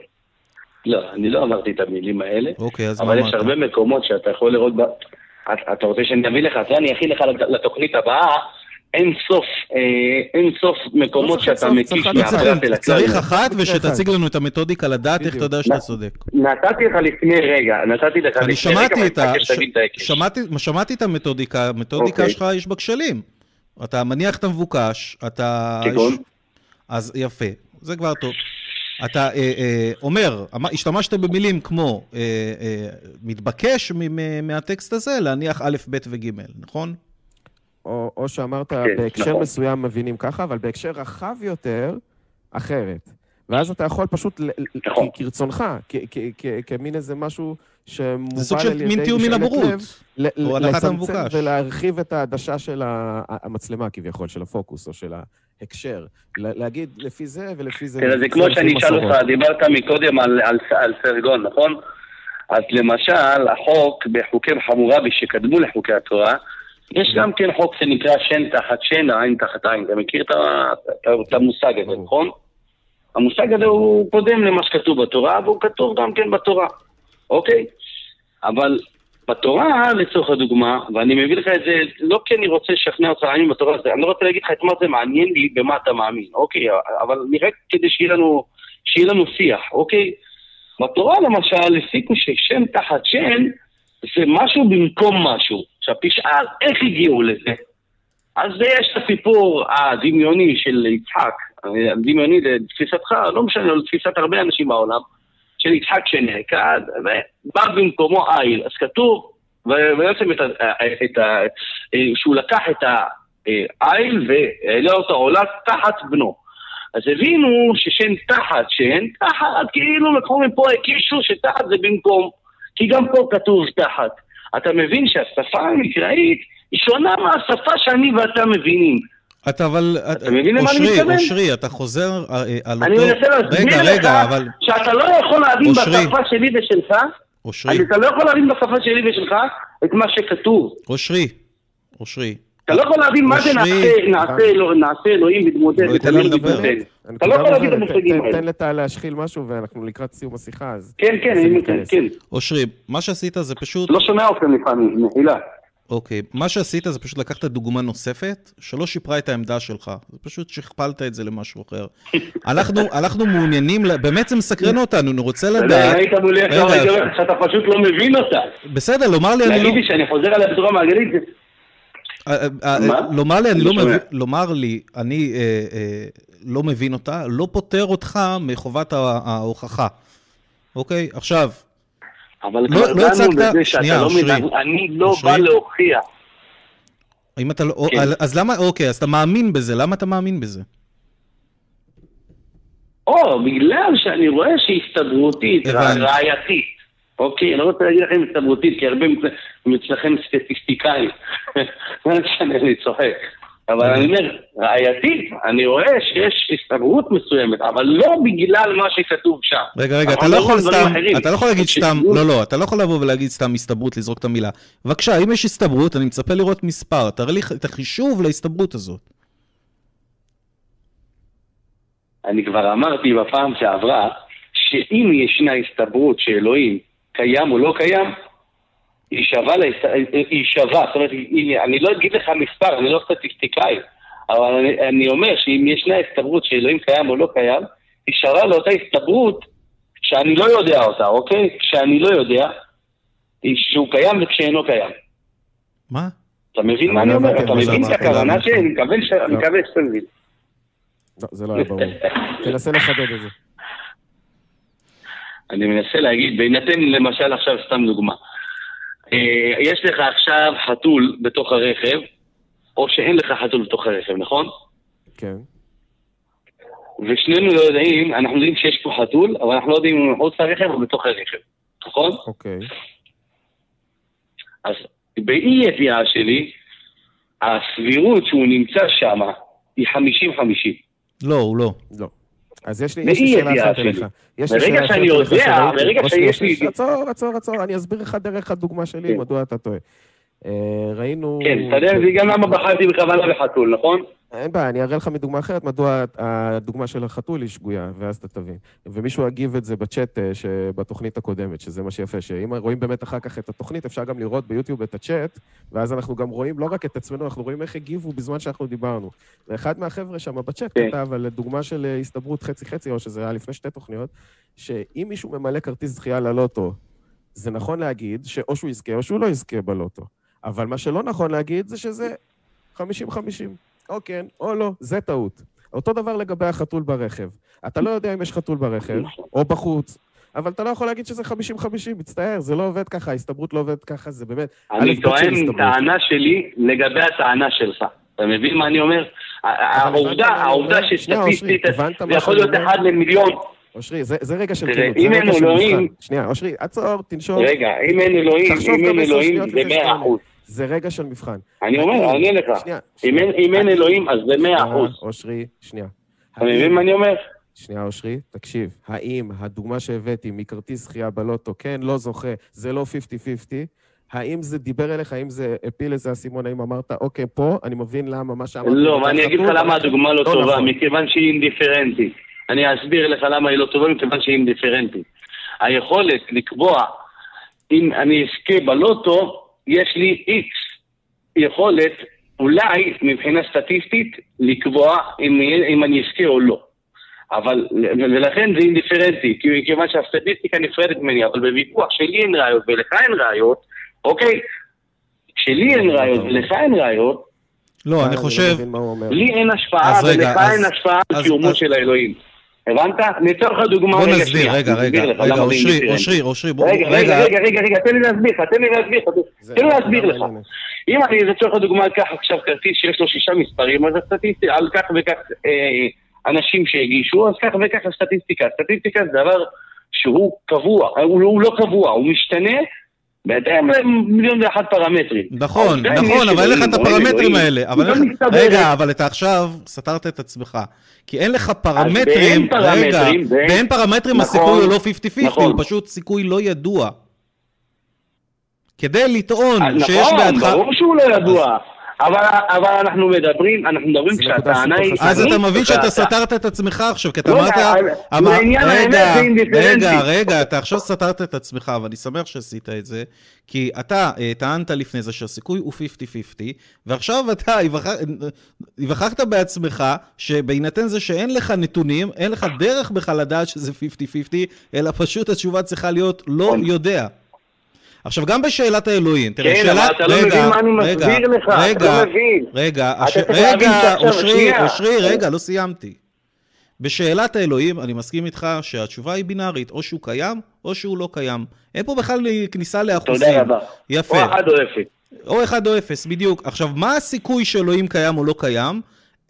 לא, אני לא אמרתי את המילים האלה. אוקיי, אז מה אמרת? אבל יש הרבה מקומות שאתה יכול לראות... ב... אתה רוצה שאני אביא לך? זה אני אכין לך לתוכנית הבאה. אין סוף, אה, אין סוף מקומות לא שאתה מקיש מהפרט אל הכלל. צריך אחת ושתציג לנו את המתודיקה לדעת איך אתה יודע שאתה צודק. נתתי לך לפני רגע, נתתי לך לפני רגע, אני שמעתי את ה... שמעתי, שמעתי את המתודיקה, המתודיקה אוקיי. שלך יש בה כשלים. אתה מניח את המבוקש, אתה... כגון? אז יפה, זה כבר טוב. אתה אה, אה, אומר, אמר- השתמשת במילים כמו אה, אה, מתבקש מ- מהטקסט הזה להניח א', ב' וג', נכון? או, או שאמרת, כן, בהקשר נכון. מסוים מבינים ככה, אבל בהקשר רחב יותר, אחרת. ואז אתה יכול פשוט, נכון. כ- כרצונך, כ- כ- כ- כמין איזה משהו שמובל זה סוג על של ידי מין טיעון מן הבורות. או הנחת לצמצם המבוקש. ולהרחיב את העדשה של המצלמה כביכול, של הפוקוס או של ההקשר. להגיד לפי זה ולפי זה. תראה, זה כמו שאני אשאל. אותך, דיברת מקודם על, על, על סרגון, נכון? אז למשל, החוק בחוקי חמורבי שקדמו לחוקי התורה, יש גם כן חוק שנקרא שן תחת שן, עין תחת עין. אתה מכיר את, המושג הזה. נכון? המושג הזה הוא קודם למה שכתוב בתורה, והוא כתוב גם כן בתורה, אוקיי? אבל בתורה, לצורך הדוגמה, ואני מביא לך את זה לא כי אני רוצה לשכנע אותך להאמין בתורה, אני לא רוצה להגיד לך את מה זה מעניין לי, במה אתה מאמין, אוקיי? אבל נראה כדי שיהיה לנו, שיהיה לנו שיח, אוקיי? בתורה למשל, הסיקו ששם תחת שם זה משהו במקום משהו. עכשיו תשאל איך הגיעו לזה. אז יש את הסיפור הדמיוני של יצחק, הדמיוני לתפיסתך, לא משנה, לתפיסת הרבה אנשים בעולם, של יצחק שנעקד, ובא במקומו איל. אז כתוב, ובעצם את ה, את ה, שהוא לקח את האיל והעלה אותו עולה תחת בנו. אז הבינו ששן תחת שן, תחת, כאילו לקחו מפה הקישו שתחת זה במקום, כי גם פה כתוב תחת. אתה מבין שהשפה המקראית היא שונה מהשפה שאני ואתה מבינים. אתה אבל... אתה מבין למה אני מתכוון? אושרי, אתה חוזר אה, אה, על אני אותו... מנסה להסביר לך. שאתה לא יכול להבין. בשפה שלי ושלך, אושרי, אתה לא יכול להבין בשפה שלי ושלך את מה שכתוב. אושרי, אושרי. אתה לא יכול להבין מה זה אושרי, נעשה- נעשה אלוה- נעשה אלוהים בדמותנו. לא. הנקודה אתה לא יכול להגיד את. המושגים האלה. תן לטל להשחיל משהו, ואנחנו לקראת סיום השיחה, אז... כן, כן, אני להתכנס. כן. אושרי, מה שעשית זה פשוט... לא שומע אתכם לפעמים, מחילה. אוקיי, מה שעשית זה פשוט לקחת דוגמה נוספת, שלא שיפרה את העמדה שלך, זה פשוט שכפלת את זה למשהו אחר. אנחנו, אנחנו מעוניינים, באמת זה מסקרן אותנו, אני רוצה אתה יודע, לדעת... היית מולי עכשיו, הייתי אומר לך שאתה פשוט לא מבין אותה. בסדר, לומר לי, אני לא... להגיד לי שאני חוזר עליה בצורה מעגלית? לומר לי, אני לא שומע. מבין, לומר לי, אני אה, אה, לא מבין אותה, לא פוטר אותך מחובת ההוכחה. אוקיי? עכשיו, אבל לא- כבר לא דנו הצגת- בזה שאתה לא. מבין, אני לא. בא להוכיח. אם אתה לא... כן. אז למה, אוקיי, אז אתה מאמין בזה, למה אתה מאמין בזה? או, בגלל שאני רואה הבנתי. ראייתית. אוקיי, אני לא רוצה להגיד לכם הסתברותית, כי הרבה מצלכם סטטיסטיקאים. לא משנה, אני צוחק. אבל אני אומר, ראייתית, אני רואה שיש הסתברות מסוימת, אבל לא בגלל מה שכתוב שם. רגע, רגע, אתה לא יכול סתם. אתה לא יכול להגיד סתם, שכתוב- לא, לא, אתה לא יכול לבוא ולהגיד סתם הסתברות, לזרוק את המילה. בבקשה, אם יש הסתברות, אני מצפה לראות מספר, תראה לי את החישוב להסתברות הזאת. אני כבר אמרתי בפעם שעברה, שאם ישנה הסתברות שאלוהים קיים או לא קיים, היא שווה, להסת... היא שווה, זאת אומרת, היא... אני לא אגיד לך מספר, אני לא סטטיסטיקאי, אבל אני, אני אומר שאם ישנה הסתברות שאלוהים קיים או לא קיים, היא שווה לאותה הסתברות שאני לא יודע אותה, אוקיי? שאני לא יודע, שהוא קיים וכשאינו קיים. מה? אתה מבין מה אני לא אומר? הבנתי אתה מבין את הכוונה למה? שלי? אני מקווה ש- אני לא. מקווה שאתה מבין. לא, זה לא היה ברור. תנסה לחדד את זה. אני מנסה להגיד, בהינתן למשל עכשיו סתם דוגמה. אה, יש לך עכשיו חתול בתוך הרכב, או שאין לך חתול בתוך הרכב, נכון? כן. ושנינו לא יודעים, אנחנו יודעים שיש פה חתול, אבל אנחנו לא יודעים אם הוא מחוץ לרכב או בתוך הרכב, נכון? אוקיי. אז באי ידיעה שלי, הסבירות שהוא נמצא שם היא 50-50. לא, הוא לא. לא. אז יש לי, יש לי שאלה אחת. אליך. יש לי ברגע שאלה שאני אחרת אליך יודע, שראיתי. ברגע אושרי, שיש לי- עצור, עצור, עצור, אני אסביר לך דרך הדוגמה שלי, כן. מדוע אתה טועה. אה, ראינו... כן, אתה יודע זה גם למה בחרתי בכוונה בחתול, נכון? אין בעיה, אני אראה לך מדוגמה אחרת מדוע הדוגמה של החתול היא שגויה, ואז אתה תבין. ומישהו הגיב את זה בצ'אט אה, שבתוכנית הקודמת, שזה מה שיפה, שאם רואים באמת אחר כך את התוכנית, אפשר גם לראות ביוטיוב את הצ'אט, ואז אנחנו גם רואים לא רק את עצמנו, אנחנו רואים איך הגיבו בזמן שאנחנו דיברנו. ואחד מהחבר'ה שם בצ'אט כן. כתב על דוגמה של אה, הסתברות חצי-חצי, או שזה היה לפני שתי תוכניות, שאם מישהו ממלא כרטיס זכייה ללוטו, זה נכון להגיד שאו שהוא יזכה או שהוא לא יזכה בלוטו. אבל מה שלא נכון להגיד זה שזה 50-50. או כן או לא, זה טעות. אותו דבר לגבי החתול ברכב. אתה לא יודע אם יש חתול ברכב, או בחוץ, אבל אתה לא יכול להגיד שזה 50-50, מצטער, זה לא עובד ככה, ההסתברות לא עובדת ככה, זה באמת... אני טוען. טענה שלי לגבי הטענה שלך. אתה מבין מה אני אומר? העובדה, העובדה שסטטיסטית זה יכול להיות? אחד למיליון. אושרי, זה, זה רגע של כנות, אם זה אין רגע של אלוהים-. שנייה, אושרי, עצור, תנשום. רגע, אם אין אלוהים, אם אין אלוהים זה מאה. אחוז. זה רגע של מבחן. אני אומר, האם- אני אענה לך. שנייה, אם אין- האם- אלוהים, אז זה מאה אחוז. שנייה, אושרי, שנייה. אתה מבין מה אני אומר? שנייה, אושרי, תקשיב. האם הדוגמה שהבאתי מכרטיס זכייה בלוטו, כן, לא זוכה, זה לא 50-50, האם זה דיבר אליך, האם זה הפיל איזה אסימון, האם אמרת, אוקיי, פה, אני מבין למה מה שאמרת... לא, ואני אגיד לך למה הדוגמה לא לא טובה, נכון. מכיוון שהיא אינדיפרנטית. אני אסביר לך למה היא לא טובה, מכיוון שהיא אינדיפרנטית. היכולת לקבוע אם אני אזכה בלוטו, יש לי איקס יכולת, אולי מבחינה סטטיסטית, לקבוע אם, אם אני אזכה או לא. אבל, ולכן זה אינדיפרנטי, כי- כיוון שהסטטיסטיקה נפרדת ממני, אבל בוויכוח שלי אין ראיות ולך אין ראיות, אוקיי? שלי אין ראיות ולך אין ראיות, לא, אני לא חושב... לי אין השפעה ולך אין השפעה על קיומו של האלוהים. הבנת? ניתן לך דוגמה בוא רגע נסביר, שנייה. רגע, אני רגע, רגע, אושרי. אושרי, אושרי, בוא, רגע, רגע, רגע, רגע, רגע, תן לי להסביר לך, תן לי להסביר לך. תן לי להסביר זה לך. אם אני לצורך הדוגמה אקח עכשיו כרטיס שיש לו שישה מספרים, אז הסטטיסטיקה, על כך וכך אה, אנשים שהגישו, אז כך וכך הסטטיסטיקה. הסטטיסטיקה זה דבר שהוא קבוע, לא- הוא לא קבוע, הוא משתנה בהתאם למיליון ואחת פרמטרים. נכון, אם נכון, אבל אין לך את הפרמטרים האלה. אבל לא. רגע, אבל אתה עכשיו סתרת את עצמך. כי אין לך פרמטרים, רגע, באין- באין פרמטרים נכון, הסיכוי הוא לא 50-50, נכון. הוא פשוט סיכוי לא ידוע. כדי לטעון שיש נכון, בעדך... ברור שהוא לא ידוע. אבל, אבל אנחנו מדברים, אנחנו מדברים כשהטענה היא... אז אתה מבין שאתה. סתרת את עצמך עכשיו, כי אתה לא, אמרת... לעניין האמת רגע, זה אינדיפרנטי. רגע, רגע, אתה עכשיו סתרת את עצמך, ואני שמח שעשית את זה, כי אתה אה, טענת לפני זה שהסיכוי הוא 50-50, ועכשיו אתה היווכח- היווכחת בעצמך, שבהינתן זה שאין לך נתונים, אין לך דרך בכלל לדעת שזה 50-50, אלא פשוט התשובה צריכה להיות לא נכון. יודע. עכשיו, גם בשאלת האלוהים, תראה, כן, שאלה... אבל אתה לא רגע, מבין מה אני מסביר לך, אתה רגע, לא מבין. רגע, אתה הש... רגע, אושרי. אושרי, רגע, לא סיימתי. בשאלת האלוהים, אני מסכים איתך שהתשובה היא בינארית, או שהוא קיים, או שהוא לא קיים. אין פה בכלל כניסה לאחוזים. תודה רבה. יפה. או אחד או אפס. או אחד או אפס, בדיוק. עכשיו, מה הסיכוי שאלוהים קיים או לא קיים?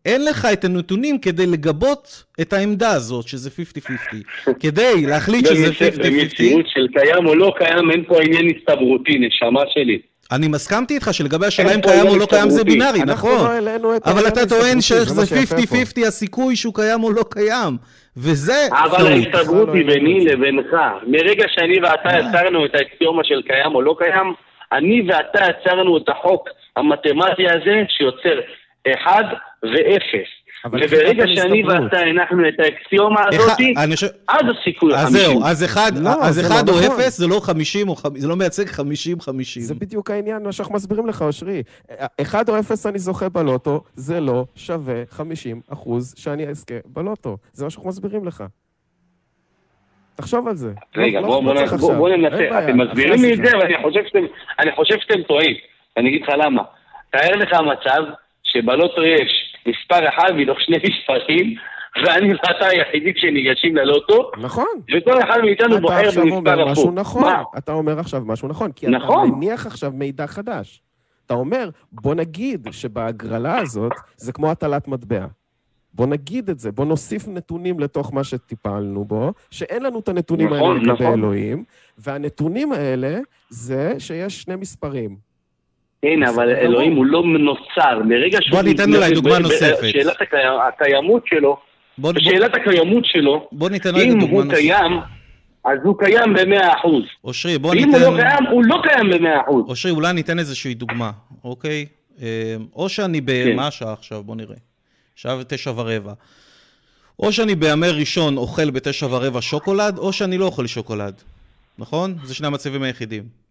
אין לך את הנתונים כדי לגבות את העמדה הזאת, שזה 50-50. כדי להחליט שזה 50-50, במציאות של קיים או לא קיים, אין פה עניין הסתברותי, נשמה שלי. אני מסכמתי איתך שלגבי השאלה אם קיים או לא קיים זה. בינארי, נכון. לא אבל אתה טוען שזה שיפה פה. 50-50 הסיכוי שהוא קיים או לא קיים. וזה אבל. ההסתברות היא לא ביני העניין את לבינך. מרגע שאני ואתה יצרנו את האקסיומה של קיים או לא קיים, אני ואתה יצרנו את החוק המתמטי הזה שיוצר 1 ו-0. אבל איך וברגע שאני? ואתה הנחנו את האקסיומה אחד- הזאת, אני חושב- אז הסיכוי אז 50. זהו, אז אחד, לא, אז זה אחד לא או נכון. אפס זה לא 50 או חמ- זה לא מייצג 50-50. זה בדיוק העניין, מה שאנחנו מסבירים לך, אושרי. אחד או אפס אני זוכה בלוטו, זה לא שווה 50 אחוז שאני אזכה בלוטו. זה מה שאנחנו מסבירים לך. תחשוב על זה. רגע, לא- בוא, לא בוא, צריך בוא, בוא, עכשיו. בוא אין ננסה. אתם מסבירים לי את. זה, ואני חושב שאתם, אני חושב שאתם טועים. ואני אגיד לך למה. תאר לך מצב שבלוטו יש מספר אחד מתוך שני מספרים, ואני ואתה היחידים שניגשים ללוטו, נכון. וכל אחד מאיתנו אתה בוחר עכשיו אומר במספר משהו הפוך. נכון. מה? אתה אומר עכשיו משהו נכון, כי נכון. אתה מניח עכשיו מידע חדש. אתה אומר, בוא נגיד שבהגרלה הזאת זה כמו הטלת מטבע. בוא נגיד את זה, בוא נוסיף נתונים לתוך מה שטיפלנו בו, שאין לנו את הנתונים נכון, האלה לגבי נכון. אלוהים, והנתונים האלה זה שיש שני מספרים. כן, אבל אלוהים. הוא לא נוצר. ברגע שהוא... בוא ניתן אולי דוגמה נוספת. שאלת הקי- הקיימות שלו, שאלת הקיימות שלו, בוא ניתן אם דוגמה הוא נוספת. קיים, אז הוא קיים במאה אחוז. אושרי, בוא ואם הוא ניתן... לא קיים, הוא לא קיים במאה אחוז. אושרי, אולי ניתן איזושהי דוגמה, אוקיי? אה, או שאני ב... כן. מה השעה עכשיו? בוא נראה. שעה ותשע ורבע. או שאני בימי ראשון אוכל בתשע ורבע שוקולד, או שאני לא אוכל שוקולד. נכון? זה שני המצבים היחידים.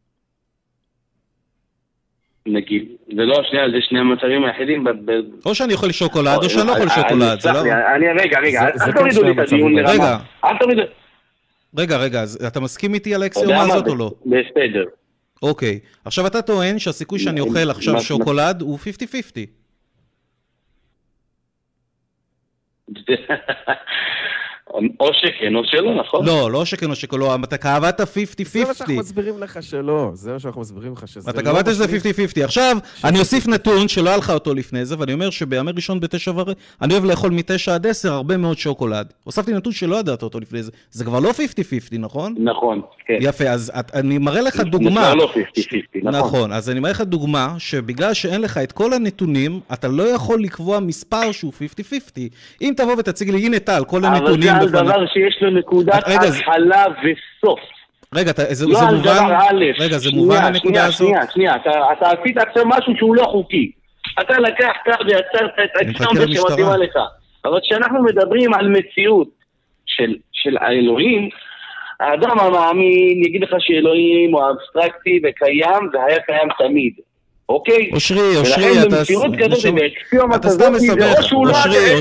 נגיד. זה לא שני, זה שני המצבים היחידים. ב- ב- או שאני אוכל שוקולד, או שאני לא אוכל אני- שוקולד. אני- זה לא... אני, רגע, רגע, זה- אל- כן תורידו לי את הדיון. לרמה. רגע. אל תורידו... רגע, רגע, אז אתה מסכים איתי על האקסיומה מה? הזאת או לא? בסדר. אוקיי. עכשיו אתה טוען שהסיכוי שאני אוכל עכשיו שוקולד הוא 50-50. או שכן או שלא, נכון? לא, לא שכן או שכן, לא, אתה קבעת זה מה שאנחנו 50-50. מסבירים לך שלא, זה מה שאנחנו מסבירים לך שזה אתה לא קבעת שזה מחליף. 50-50. עכשיו, אני אוסיף נתון שלא היה לך אותו לפני זה, ואני אומר שבימי ראשון בתשע ורבע, אני אוהב לאכול מתשע עד עשר הרבה מאוד שוקולד. הוספתי נתון שלא ידעת אותו לפני זה. זה כבר לא 50-50, נכון? נכון, כן. יפה, אז אני מראה לך זה דוגמה. כבר לא 50-50, נכון. נכון, אז אני מראה לך דוגמה שבגלל שאין לך את כל הנתונים, אתה לא יכול לקבוע מספר שהוא 50-50. אם תבוא ותציג לי, הנה טל, כל אבל הנתונים זה על בפניך. דבר שיש לו נקודת התחלה וסוף. רגע, אתה- זה לא זה על מובן? דבר א'. רגע, זה שנייה, מובן שנייה, הנקודה הזאת? שנייה, שנייה, אתה אתה עשית עכשיו משהו שהוא לא חוקי. אתה לקחת ויצרת את למשטרה. שמתאימה לך. אבל כשאנחנו מדברים על מציאות של- של האלוהים, האדם המאמין יגיד לך שאלוהים הוא אבסטרקטי וקיים והיה קיים תמיד. אוקיי? אושרי, אושרי, אתה... סתם מסבך. שהוא לא... אושרי,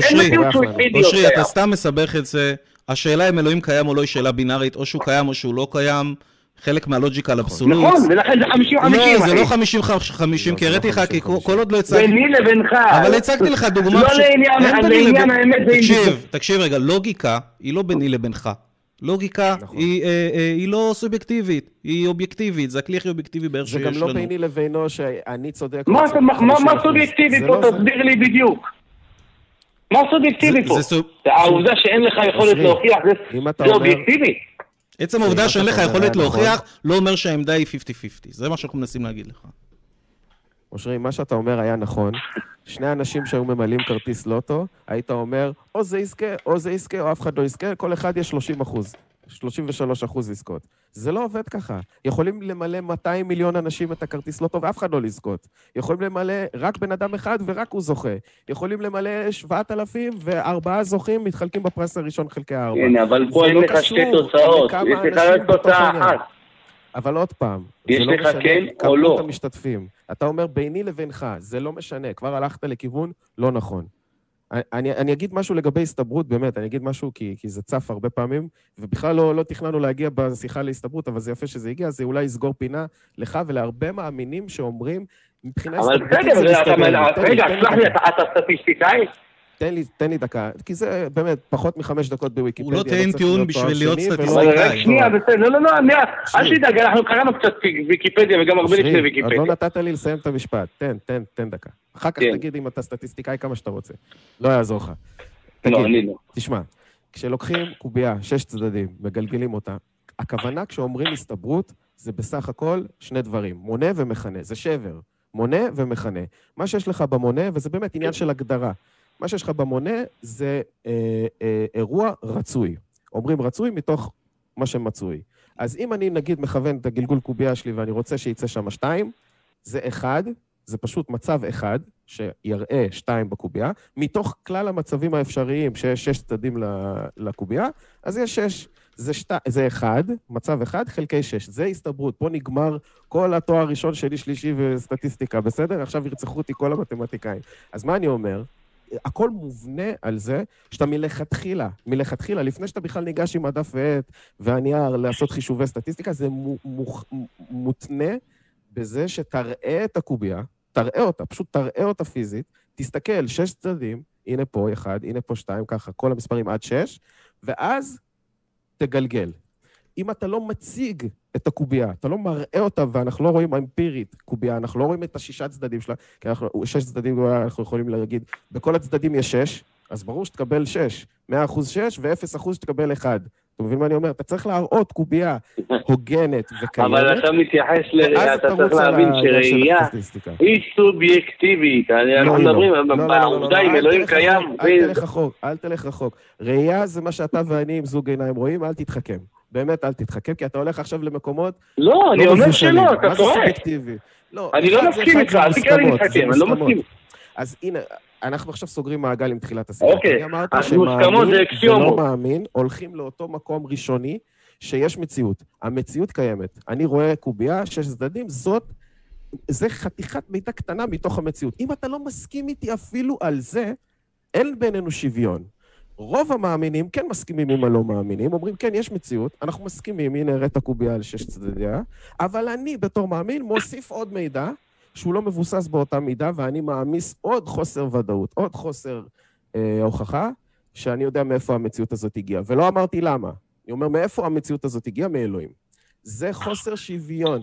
אושרי. אתה סתם מסבך את זה. השאלה אם אלוהים קיים או לא היא שאלה בינארית, או שהוא קיים או שהוא לא קיים. חלק מהלוג'יקה לאבסולוט. נכון, ולכן זה 50-50, לא, זה. לא 50-50, לא, כי זה הראיתי לא לך, כי 50-50. כל עוד לא הצגתי... ביני לבינך. אבל הצגתי לך דוגמה... לא לעניין, האמת זה תקשיב, תקשיב רגע, לוגיקה היא לא ביני לבינך. לוגיקה נכון. היא, אה, אה, היא לא סובייקטיבית, היא אובייקטיבית, זה הכלי הכי אובייקטיבי בערך זה שיש גם לנו. לא ביני לבינו שאני צודק. מה זה- מה- מה 50%. סובייקטיבי זה פה? לא זה. תסביר לי בדיוק. מה סובייקטיבי זה- פה? זה סוב- העובדה שאין לך יכולת להוכיח, זה- זה אומר- אובייקטיבי. עצם העובדה מה שאין לך יכולת נכון. להוכיח, לא אומר שהעמדה היא 50-50. זה מה שאנחנו מנסים להגיד לך. אושרי, מה שאתה אומר היה נכון. שני אנשים שהיו ממלאים כרטיס לוטו, היית אומר, או זה יזכה, או זה יזכה, או אף אחד לא יזכה, כל אחד יש 30 אחוז. 33 אחוז לזכות. זה לא עובד ככה. יכולים למלא 200 מיליון אנשים את הכרטיס לוטו ואף אחד לא לזכות. יכולים למלא רק בן אדם אחד ורק הוא זוכה. יכולים למלא 7,000 וארבעה זוכים מתחלקים בפרס הראשון חלקי ארבע. כן, אבל פה אין לא לך שתי תוצאות. יש לך רק תוצאה. אחת. אבל עוד פעם, יש לא לך משנה כן או לא. המשתתפים. אתה אומר ביני לבינך, זה לא משנה, כבר הלכת לכיוון לא נכון. אני, אני אגיד משהו לגבי הסתברות, באמת, אני אגיד משהו כי, כי זה צף הרבה פעמים, ובכלל לא, לא תכננו להגיע בשיחה להסתברות, אבל זה יפה שזה הגיע, זה אולי יסגור פינה לך ולהרבה מאמינים שאומרים, מבחינה אבל הסתברותית בסדר, זה מסתדר. תן לי- רגע, סלח לי, אתה סטטיסטיקאי? תן לי, תן לי דקה, כי זה באמת פחות מחמש דקות בוויקיפדיה. הוא לא טען צריך טיעון בשביל להיות סטטיסטיקאי. אבל רק שנייה, בסדר, לא, לא, לא, אל. תדאג, אנחנו קראנו קצת ויקיפדיה וגם הרבה לפני עוד ויקיפדיה. לא נתת לי לסיים את המשפט. תן, תן, תן דקה. אחר כך כן. תגיד אם אתה סטטיסטיקאי כמה שאתה רוצה. לא יעזור לך. לא, תגיד, אני לא. תשמע, כשלוקחים קובייה, שש צדדים, מגלגלים אותה, הכוונה כשאומרים הסתברות, זה בסך הכל שני דברים, מונה ומכנה, זה שבר. מונה ומכנה. מה שיש לך במונה, וזה באמת עניין של הגדרה, מה שיש לך במונה זה אה, אה, אירוע רצוי. אומרים רצוי מתוך מה שמצוי. אז אם אני נגיד מכוון את הגלגול קובייה שלי ואני רוצה שיצא שם שתיים, זה אחד, זה פשוט מצב אחד שיראה שתיים בקובייה, מתוך כלל המצבים האפשריים שיש שש צדדים לקובייה, אז יש שש. זה, שת... זה אחד, מצב אחד חלקי שש. זה הסתברות. פה נגמר כל התואר הראשון שלי, שלישי וסטטיסטיקה, בסדר? עכשיו ירצחו אותי כל המתמטיקאים. אז מה אני אומר? הכל מובנה על זה שאתה מלכתחילה, מלכתחילה, לפני שאתה בכלל ניגש עם הדף ועט והנייר לעשות חישובי סטטיסטיקה, זה מו- מוכ- מותנה בזה שתראה את הקובייה, תראה אותה, פשוט תראה אותה פיזית, תסתכל, שש צדדים, הנה פה אחד, הנה פה שתיים, ככה, כל המספרים עד שש, ואז תגלגל. אם אתה לא מציג את הקובייה, אתה לא מראה אותה, ואנחנו לא רואים אמפירית קובייה, אנחנו לא רואים את השישה צדדים שלה, כי אנחנו, שש צדדים, אנחנו יכולים להגיד, בכל הצדדים יש שש, אז ברור שתקבל שש. מאה אחוז שש, ואפס אחוז שתקבל אחד. אתה מבין מה אני אומר? אתה צריך להראות קובייה הוגנת וקיימת. אבל אתה מתייחס ל... ואז אתה צריך להבין שראייה. היא סובייקטיבית. אני- אנחנו לא, לא. מדברים, לא, לא, לא, לא, לא, אם אל אלוהים קיים, אל תלך רחוק, אל תלך רחוק. ראייה זה מה שאתה ואני עם זוג עיניים רואים, אל תתחכם. באמת, אל תתחכם, כי אתה הולך עכשיו למקומות לא, אני אומר. שלא, אתה מה זה טועה. סובייקטיבי? לא, אני לא מסכים איתך, אל תקרא לי מתחכם, אני לא. מסכים. אז הנה, אנחנו עכשיו סוגרים מעגל עם תחילת השיחה. אוקיי, אני אמרתי אז מוסכמות שמאמין זה אקסיומות. ולא מאמין הולכים לאותו מקום ראשוני שיש מציאות. המציאות קיימת. אני רואה קובייה, שש צדדים, זאת, זה חתיכת מידע קטנה מתוך המציאות. אם אתה לא מסכים איתי אפילו על זה, אין בינינו שוויון. רוב המאמינים כן מסכימים עם הלא מאמינים, אומרים, כן, יש מציאות, אנחנו מסכימים, הנה הראית קובייה על שש צדדיה, אבל אני בתור מאמין מוסיף עוד מידע שהוא לא מבוסס באותה מידה, ואני מעמיס עוד חוסר ודאות, עוד חוסר אה, הוכחה, שאני יודע מאיפה המציאות הזאת הגיעה. ולא אמרתי למה. אני אומר, מאיפה המציאות הזאת הגיעה? מאלוהים. זה חוסר שוויון.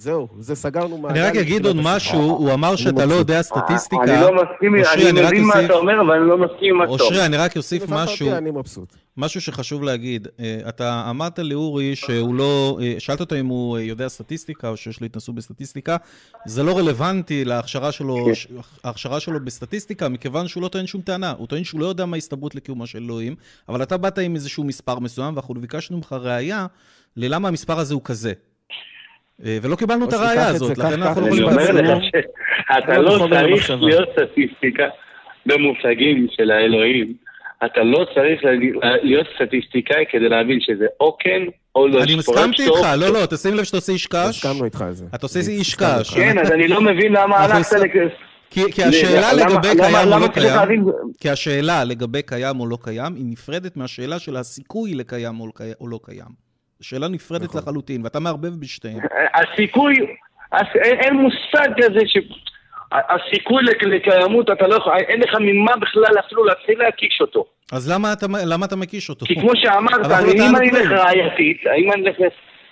זהו, זה סגרנו מעגל. אני רק אגיד עוד משהו. הוא אמר שאתה לא. יודע סטטיסטיקה. אני לא מסכים, אני מבין מה אתה אומר, אבל אני לא מסכים עם מה שאתה אומר. אושרי, אני רק אוסיף משהו, אני מבסוט. משהו שחשוב להגיד. אה, אתה אמרת לאורי שהוא לא, אה, שאלת אותו אם הוא אה, יודע סטטיסטיקה או שיש לו התנסות בסטטיסטיקה. זה לא רלוונטי להכשרה שלו, כן. ההכשרה שלו בסטטיסטיקה, מכיוון שהוא לא טוען שום טענה. הוא טוען שהוא לא יודע מה ההסתברות לקיומו של אלוהים, אבל אתה באת עם איזשהו מספר מסוים, ואנחנו ביקשנו ממך ראייה ללמה המספר הזה הוא כזה. אה, ולא קיבלנו את הראייה הזאת, לכן ככה, אנחנו לא אני יכולים. לך שאתה לא לא צריך. להיות סטטיסטיקה במושגים של האלוהים. אתה לא צריך לה- להיות סטטיסטיקאי כדי להבין שזה או כן או לא. אני הסכמתי טוב. איתך, לא, לא, תשים לב שאתה עושה איש קש. הסכמנו איתך על זה. אתה עושה איש קש. כן, אז אני לא מבין למה הלכת. כי, כי השאלה למה- לגבי למה- קיים או לא קיים, להבין- כי השאלה לגבי קיים או לא קיים, היא נפרדת מהשאלה של הסיכוי לקיים או לא קי- או לא קיים. זו שאלה נפרדת נכון. לחלוטין, ואתה מערבב בשתיהן. הסיכוי, הס- אין אין מושג כזה ש... הסיכוי לק- לקיימות, אתה לא יכול, אין לך ממה בכלל אפילו להתחיל להקיש אותו. אז למה אתה, למה אתה מקיש אותו? כי כמו שאמרת, לא אני- טענו אם אני אלך. ראייתית, האם אני אלך...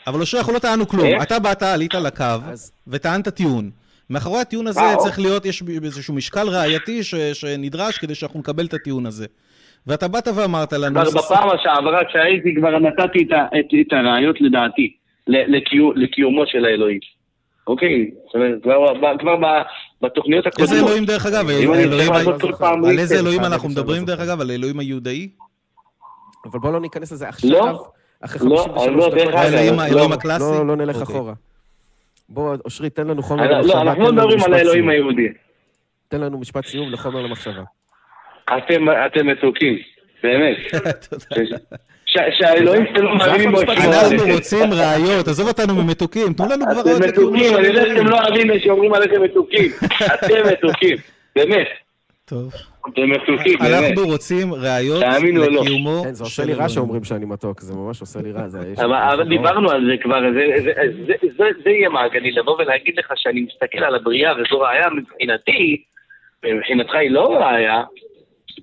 אבל אושרי, אנחנו לא טענו כלום. איך? אתה באת, עלית לקו, אז- וטענת טיעון. מאחורי הטיעון הזה אה, צריך להיות, יש איזשהו משקל ראייתי ש- שנדרש כדי שאנחנו נקבל את הטיעון הזה. ואתה באת ואמרת לנו... כבר זה- בפעם שעברה כשהייתי, כבר נתתי את, את, את הראיות לדעתי, לקיום, לקיומו של האלוהים. אוקיי? זאת אומרת, כבר, ב- כבר ב- בתוכניות הקודמות. איזה אלוהים דרך אגב? אלוהים. על איזה אלוהים אנחנו מדברים לא דרך. אגב? על האלוהים היהודאי? אבל בוא לא ניכנס לזה עכשיו, לא. אחרי לא, 53 לא, דקות. דרך אגב, לא. לא, הקלאסי? לא, לא נלך אוקיי. אחורה. בוא, אושרי, תן לנו חומר לא, למחשבה. אנחנו לא תן לנו מדברים על האלוהים. היהודי. תן לנו משפט סיום לחומר למחשבה. אתם, אתם מתוקים, באמת. תודה. ש- שהאלוהים לא מאמינים בו, אנחנו. רוצים ראיות, עזוב אותנו ממתוקים, תנו לנו כבר ראיות אתם מתוקים, אני יודע שאתם. לא אוהבים שאומרים עליכם מתוקים. אתם מתוקים, באמת. טוב. אתם מתוקים, באמת. אנחנו רוצים ראיות תאמינו או לא. לקיומו כן, זה עושה לי רע. שאומרים שאני מתוק, זה ממש עושה לי רע. אבל דיברנו על זה כבר, זה- זה- זה- זה- זה יהיה מעגלי, לבוא ולהגיד לך שאני מסתכל על הבריאה וזו ראייה מבחינתי, מבחינתך היא לא ראייה,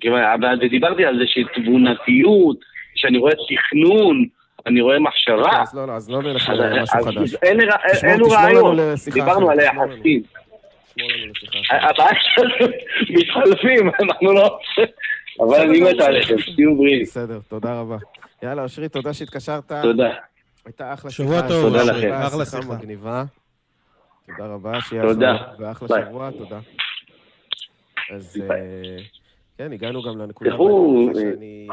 כיוון- אבל דיברתי על זה שתבונתיות, שאני רואה תכנון, אני רואה אוקיי, מחשבה. אז לא, לא, אז לא נלך על משהו חדש. אלו רעיון, דיברנו על. היחסים. אחרת. הבעיה שלנו מתחלפים, אנחנו לא... אבל אני מת עליכם, תהיו בריאים. בסדר, תודה רבה. יאללה, אושרי, תודה שהתקשרת. תודה. הייתה אחלה שבוע שיחה. טוב, תודה לכם. אחלה שיחה. מגניבה. תודה רבה, שיהיה תודה. לך ואחלה ביי. שבוע, תודה. אז אה, כן, הגענו גם לנקודה אה, שאני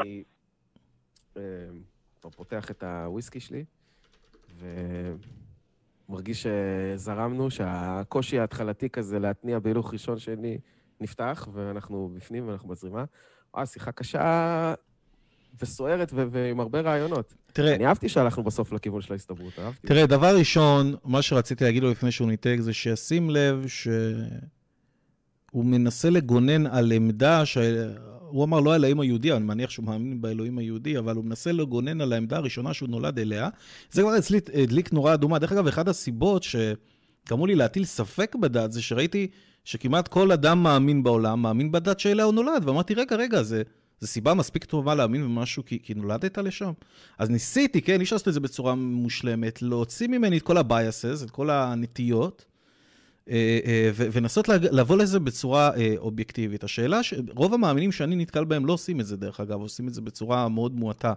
אה, כבר פותח את הוויסקי שלי, ומרגיש שזרמנו, שהקושי ההתחלתי כזה להתניע בהילוך ראשון שני נפתח, ואנחנו בפנים ואנחנו בזרימה. וואי, שיחה קשה וסוערת ו- ועם הרבה רעיונות. תראה, אני אהבתי שהלכנו בסוף לכיוון של ההסתברות, אהבתי. תראה, דבר ראשון, מה שרציתי להגיד לו לפני שהוא ניתק, זה שישים לב שהוא מנסה לגונן על עמדה ש... הוא אמר לא על האלוהים היהודי, אני מניח שהוא מאמין באלוהים היהודי, אבל הוא מנסה לגונן על העמדה הראשונה שהוא נולד אליה. זה כבר אצלי הדליק נורה אדומה. דרך אגב, אחת הסיבות ש... גרמו לי להטיל ספק בדת, זה שראיתי שכמעט כל אדם מאמין בעולם, מאמין בדת שאליה הוא נולד, ואמרתי, רגע, רגע, זה, זה סיבה מספיק טובה להאמין במשהו כי, כי נולדת לשם? אז ניסיתי, כן, אי אפשר לעשות את זה בצורה מושלמת, להוציא ממני את כל ה-biases, את כל הנטיות, ולנסות לבוא לזה בצורה אה, אובייקטיבית. השאלה, רוב המאמינים שאני נתקל בהם לא עושים את זה, דרך אגב, עושים את זה בצורה מאוד מועטה.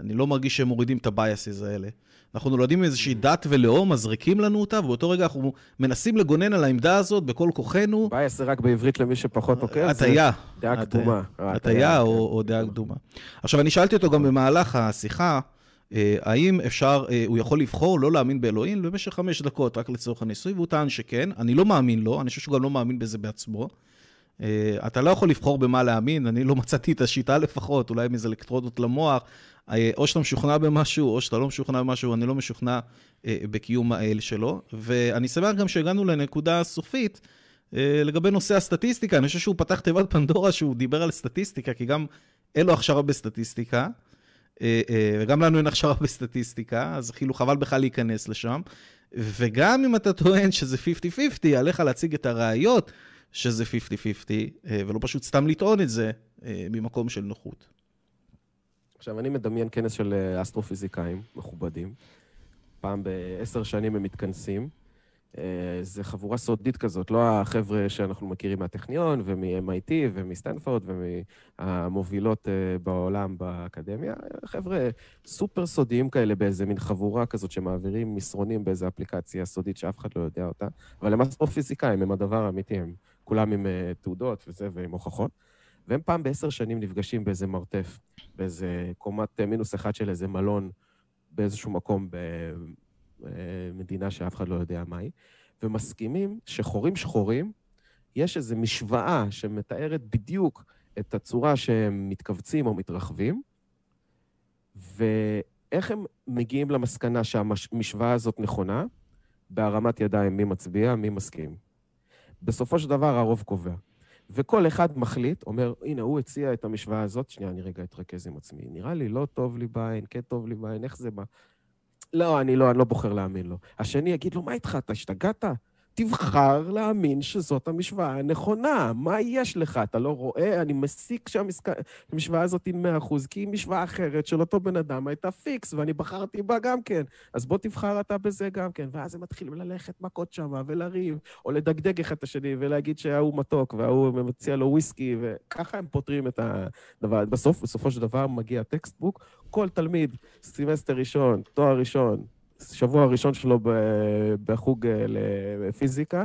אני לא מרגיש שהם מורידים את ה biases האלה. אנחנו נולדים עם איזושהי דת ולאום, מזריקים לנו אותה, ובאותו רגע אנחנו מנסים לגונן על העמדה הזאת בכל כוחנו. bias זה רק בעברית למי שפחות עוקב. הטיה. דעה קדומה. הטיה או דעה קדומה. עכשיו, אני שאלתי אותו גם במהלך השיחה, אה, האם אפשר, אה, הוא יכול לבחור לא להאמין באלוהים במשך חמש דקות, רק לצורך הניסוי, והוא טען שכן. אני לא מאמין לו, אני חושב שהוא גם לא מאמין בזה בעצמו. אה, אתה לא יכול לבחור במה להאמין, אני לא מצאתי את השיטה לפחות, אולי מאיזה אלקטרודות למוח, או שאתה משוכנע במשהו, או שאתה לא משוכנע במשהו, אני לא משוכנע בקיום האל שלו. ואני שמח גם שהגענו לנקודה סופית לגבי נושא הסטטיסטיקה, אני חושב שהוא פתח תיבת פנדורה שהוא דיבר על סטטיסטיקה, כי גם אין לו הכשרה בסטטיסטיקה. אה, אה, וגם לנו אין הכשרה בסטטיסטיקה, אז כאילו חבל בכלל להיכנס לשם. וגם אם אתה טוען שזה 50-50, עליך להציג את הראיות שזה 50-50, אה, ולא פשוט סתם לטעון את זה ממקום של נוחות. עכשיו, אני מדמיין כנס של אסטרופיזיקאים מכובדים. פעם בעשר שנים הם מתכנסים. אה, זה חבורה סודית כזאת, לא החבר'ה שאנחנו מכירים מהטכניון ומ-MIT ומסטנפורד ומהמובילות אה, בעולם באקדמיה, חבר'ה סופר סודיים כאלה באיזה מין חבורה כזאת שמעבירים מסרונים באיזה אפליקציה סודית שאף אחד לא יודע אותה, אבל הם אסטרופיזיקאים, הם הדבר האמיתי, הם כולם עם אה, תעודות וזה ועם הוכחות. והם פעם בעשר שנים נפגשים באיזה מרתף, באיזה קומת מינוס אחד של איזה מלון באיזשהו מקום מדינה שאף אחד לא יודע מהי, ומסכימים שחורים שחורים, יש איזו משוואה שמתארת בדיוק את הצורה שהם מתכווצים או מתרחבים, ואיך הם מגיעים למסקנה שהמשוואה הזאת נכונה? בהרמת ידיים מי מצביע, מי מסכים. בסופו של דבר הרוב קובע. וכל אחד מחליט, אומר, הנה, הוא הציע את המשוואה הזאת, שנייה, אני רגע אתרכז עם עצמי. נראה לי לא טוב לי בעין, כן טוב לי בעין, איך זה בא? לא, אני לא, אני לא בוחר להאמין לו. השני יגיד לו, מה איתך, אתה השתגעת? תבחר להאמין שזאת המשוואה הנכונה. מה יש לך? אתה לא רואה? אני מסיק שהמשוואה הזאת היא 100%, כי היא משוואה אחרת של אותו בן אדם הייתה פיקס, ואני בחרתי בה גם כן. אז בוא תבחר אתה בזה גם כן. ואז הם מתחילים ללכת מכות שם, ולריב, או לדגדג אחד את השני, ולהגיד שההוא מתוק, וההוא מציע לו וויסקי, וככה הם פותרים את הדבר. בסוף, בסופו של דבר מגיע textbook, כל תלמיד, סמסטר ראשון, תואר ראשון, שבוע הראשון שלו בחוג אה, לפיזיקה,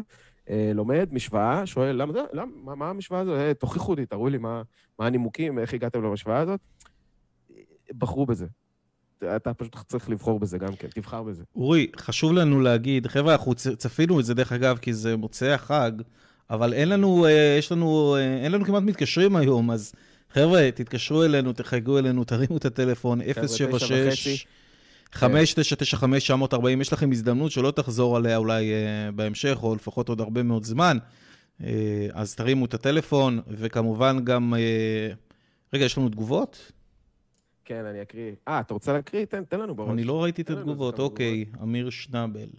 אה, לומד משוואה, שואל, למה, למה, מה, מה המשוואה הזאת? אה, תוכיחו לי, תראו לי מה, מה הנימוקים, איך הגעתם למשוואה הזאת. בחרו בזה. אתה פשוט צריך לבחור בזה גם כן, תבחר בזה. אורי, חשוב לנו להגיד, חבר'ה, אנחנו צפינו את זה דרך אגב, כי זה מוצאי החג, אבל אין לנו, יש לנו, אין לנו כמעט מתקשרים היום, אז חבר'ה, תתקשרו אלינו, תחייגו אלינו, תרימו את הטלפון, 076... 5995-940, יש לכם הזדמנות שלא תחזור עליה אולי uh, בהמשך, או לפחות עוד הרבה מאוד זמן. Uh, אז תרימו את הטלפון, וכמובן גם... Uh, רגע, יש לנו תגובות? כן, אני אקריא. אה, אתה רוצה להקריא? תן, תן לנו בראש. אני לא ראיתי את התגובות, אוקיי, אמיר שנבל.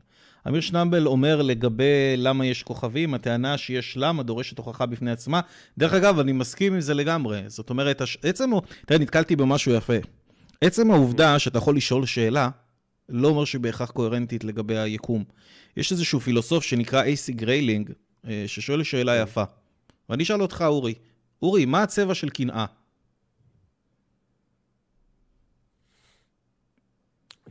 אמיר שנבל אומר לגבי למה יש כוכבים, הטענה שיש למה דורשת הוכחה בפני עצמה. דרך אגב, אני מסכים עם זה לגמרי. זאת אומרת, עצם, תראה, נתקלתי במשהו יפה. עצם העובדה שאתה יכול לשאול שאלה, לא אומר שהיא בהכרח קוהרנטית לגבי היקום. יש איזשהו פילוסוף שנקרא אייסי גריילינג, אה, ששואל שאלה יפה. ואני אשאל אותך, אורי, אורי, מה הצבע של קנאה?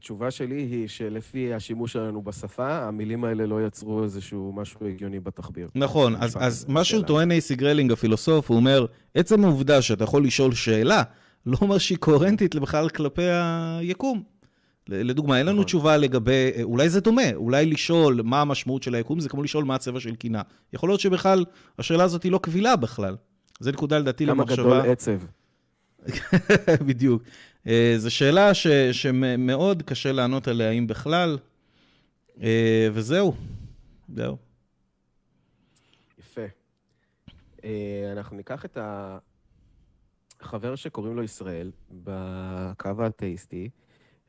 התשובה שלי היא שלפי השימוש שלנו בשפה, המילים האלה לא יצרו איזשהו משהו הגיוני בתחביר. נכון, אז, אז מה שהוא טוען אייסי גריילינג, הפילוסוף, הוא אומר, עצם העובדה שאתה יכול לשאול שאלה, לא אומר שהיא קוהרנטית בכלל כלפי היקום. לדוגמה, אין לנו נכון. תשובה לגבי, אולי זה דומה, אולי לשאול מה המשמעות של היקום, זה כמו לשאול מה הצבע של קנאה. יכול להיות שבכלל, השאלה הזאת היא לא קבילה בכלל. זו נקודה לדעתי למחשבה. כמה גדול עצב. בדיוק. אה, זו שאלה ש, שמאוד קשה לענות עליה, אם בכלל, אה, וזהו, זהו. יפה. אה, אנחנו ניקח את ה... חבר שקוראים לו ישראל, בקו האתאיסטי,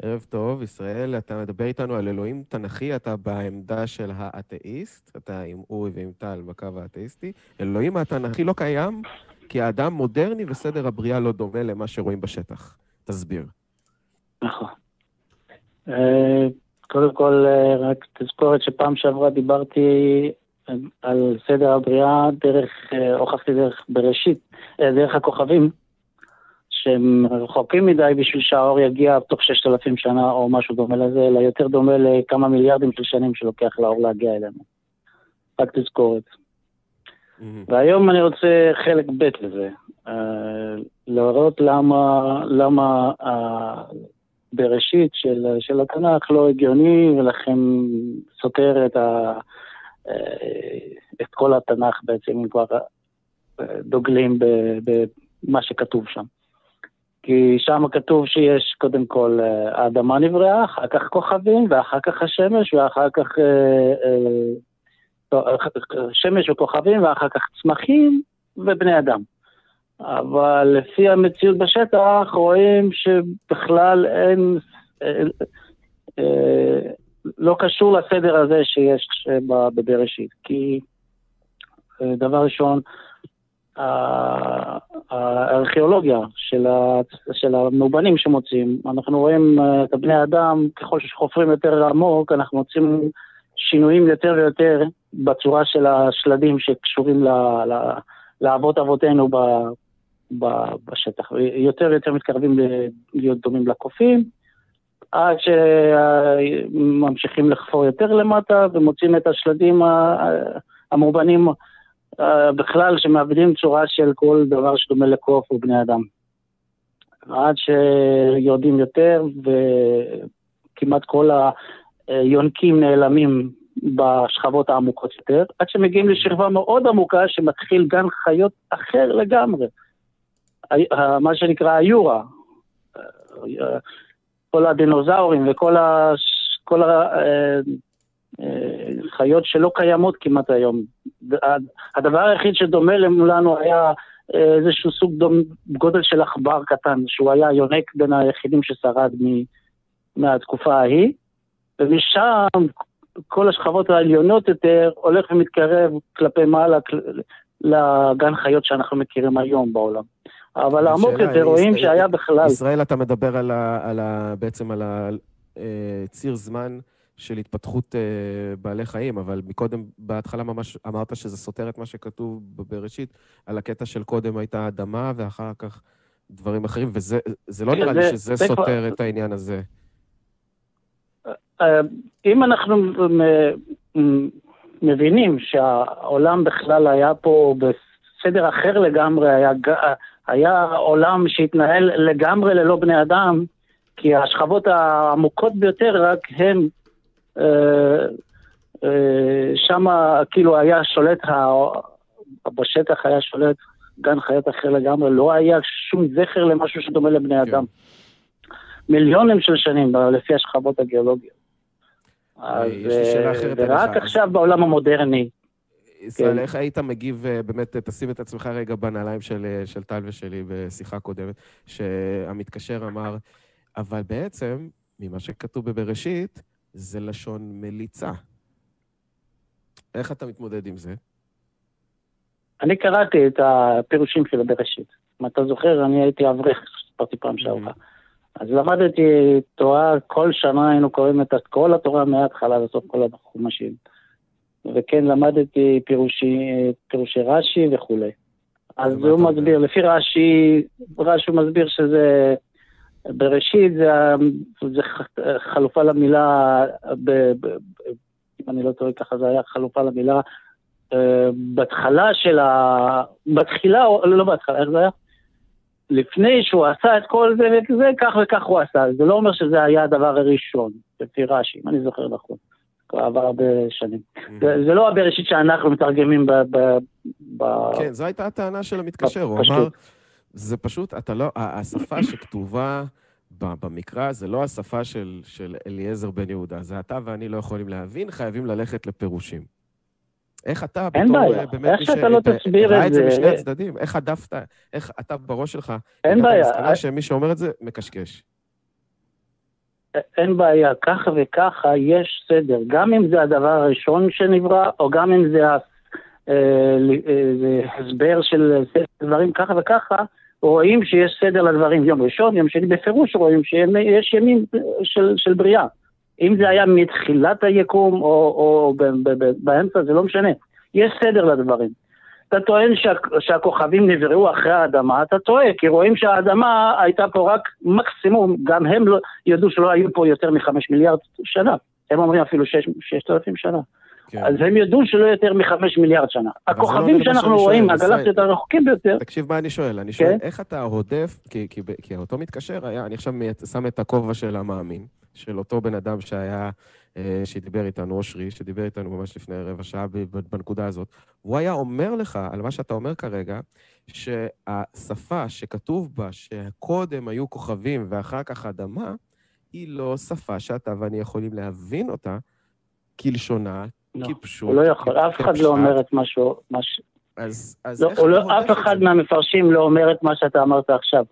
ערב טוב, ישראל, אתה מדבר איתנו על אלוהים תנכי, אתה בעמדה של האתאיסט, אתה עם אורי ועם טל בקו האתאיסטי. אלוהים התנכי לא קיים, כי האדם מודרני וסדר הבריאה לא דומה למה שרואים בשטח. תסביר. נכון. אה, קודם כל, אה, רק תזכורת שפעם שעברה דיברתי על סדר הבריאה דרך, אה, הוכחתי דרך בראשית, דרך הכוכבים, שהם רחוקים מדי בשביל שהאור יגיע תוך ששת אלפים שנה או משהו דומה לזה, אלא יותר דומה לכמה מיליארדים של שנים שלוקח לאור להגיע אלינו. רק תזכורת. והיום אני רוצה חלק ב' לזה, uh, להראות למה, למה uh, בראשית של, של התנ"ך לא הגיוני ולכן סותר את, ה, uh, את כל התנ"ך בעצם, אם כבר דוגלים במה שכתוב שם. כי שם כתוב שיש קודם כל אה, האדמה נבראה, אחר כך כוכבים, ואחר כך השמש, ואחר כך אה, אה, שמש וכוכבים, ואחר כך צמחים ובני אדם. אבל לפי המציאות בשטח רואים שבכלל אין, לא קשור לסדר הזה שיש בבראשית. כי דבר ראשון, הארכיאולוגיה של, המאובנים שמוצאים, אנחנו רואים אה, את הבני אדם, ככל שחופרים יותר עמוק, אנחנו מוצאים שינויים יותר ויותר בצורה של השלדים שקשורים ל, ל, לאבות אבותינו ב, ב, בשטח, יותר ויותר מתקרבים להיות דומים לקופים, עד שממשיכים לחפור יותר למטה ומוצאים את השלדים המאובנים אה, בכלל שמאבדים צורה של כל דבר שדומה לקוף ובני אדם. עד שיורדים יותר וכמעט כל היונקים נעלמים בשכבות העמוקות יותר, עד שמגיעים לשכבה מאוד עמוקה שמתחיל גן חיות אחר לגמרי. מה שנקרא היורה. כל הדינוזאורים וכל ה... כל ה... חיות שלא קיימות כמעט היום. הדבר היחיד שדומה לנו היה אה, איזשהו סוג דום, גודל של עכבר קטן, שהוא היה יונק בין היחידים ששרד מ, מהתקופה ההיא, ומשם כל השכבות העליונות יותר הולך ומתקרב כלפי מעלה לגן חיות שאנחנו מכירים היום בעולם. אבל העמוק יותר רואים שהיה בכלל... ישראל, אתה מדבר על ה, על ה, בעצם על הציר אה, זמן של התפתחות אה, בעלי חיים, אבל מקודם, בהתחלה ממש אמרת שזה סותר את מה שכתוב בראשית, על הקטע של קודם הייתה אדמה ואחר כך דברים אחרים, וזה לא נראה לי שזה סותר את העניין הזה. אה, אם אנחנו מבינים שהעולם בכלל היה פה בסדר אחר לגמרי, היה, היה עולם שהתנהל לגמרי ללא בני אדם, כי השכבות העמוקות ביותר רק הם אה, אה, שם כאילו היה שולט, בשטח היה שולט גן חיות אחר לגמרי, לא היה שום זכר למשהו שדומה לבני כן. אדם. מיליונים של שנים לפי השכבות הגיאולוגיות. אז אה, ורק עכשיו בעולם המודרני. ישראל, כן. איך היית מגיב, באמת, תשים את עצמך רגע בנעליים של, של טל ושלי בשיחה קודמת, שהמתקשר אמר, אבל בעצם, ממה שכתוב בבראשית, זה לשון מליצה. איך אתה מתמודד עם זה? אני קראתי את הפירושים של הבראשית. אם אתה זוכר, אני הייתי אברך, סיפרתי פעם mm-hmm. אז למדתי תורה, כל שנה היינו קוראים את כל התורה מההתחלה לסוף כל החומשים. וכן למדתי פירושי, פירושי רש"י וכולי. אז הוא מסביר, לפי רש"י, רש"י מסביר שזה בראשית זה, זה חלופה למילה, ב, ב, אם אני לא טועה ככה, זה היה חלופה למילה אה, בהתחלה של ה... בתחילה, לא, לא בהתחלה, איך זה היה? לפני שהוא עשה את כל זה וכזה, כך וכך הוא עשה. זה לא אומר שזה היה הדבר הראשון, לפי רש"י, אם אני זוכר נכון. כבר עבר הרבה שנים. זה, זה לא הבראשית שאנחנו מתרגמים ב... כן, זו הייתה הטענה של המתקשר, הוא אמר... זה פשוט, אתה לא, השפה שכתובה במקרא זה לא השפה של, של אליעזר בן יהודה, זה אתה ואני לא יכולים להבין, חייבים ללכת לפירושים. איך אתה, בתור בעיה. באמת איך שאתה לא את זה... משני הצדדים, איך הדפת, איך אתה בראש שלך... אין בעיה. אתה מסתכל שמי שאומר את זה, מקשקש. אין בעיה, ככה וככה יש סדר. גם אם זה הדבר הראשון שנברא, או גם אם זה הסבר של דברים ככה וככה, רואים שיש סדר לדברים. יום ראשון, יום שני, בפירוש רואים שיש ימים של, של בריאה. אם זה היה מתחילת היקום או, או באמצע, זה לא משנה. יש סדר לדברים. אתה טוען שה, שהכוכבים נבראו אחרי האדמה, אתה טועה, כי רואים שהאדמה הייתה פה רק מקסימום, גם הם לא, ידעו שלא היו פה יותר מחמש מיליארד שנה. הם אומרים אפילו ששת אלפים שנה. כן. אז הם ידעו שלא יותר מחמש מיליארד שנה. הכוכבים לא שאנחנו רואים, הגלקסיות הרחוקים ביותר... תקשיב מה אני שואל, אני שואל, כן? איך אתה הודף, כי, כי, כי אותו מתקשר היה, אני עכשיו שם את הכובע של המאמין, של אותו בן אדם שהיה, אה, שדיבר איתנו, אושרי, שדיבר איתנו ממש לפני רבע שעה בנקודה הזאת, והוא היה אומר לך, על מה שאתה אומר כרגע, שהשפה שכתוב בה שקודם היו כוכבים ואחר כך אדמה, היא לא שפה שאתה ואני יכולים להבין אותה כלשונה, לא, כפשוט. הוא לא יכול, אף אחד לא אומר את מה שהוא... אז, אז לא, איך לא, אף אחד מהמפרשים לא אומר את מה שאתה אמרת עכשיו.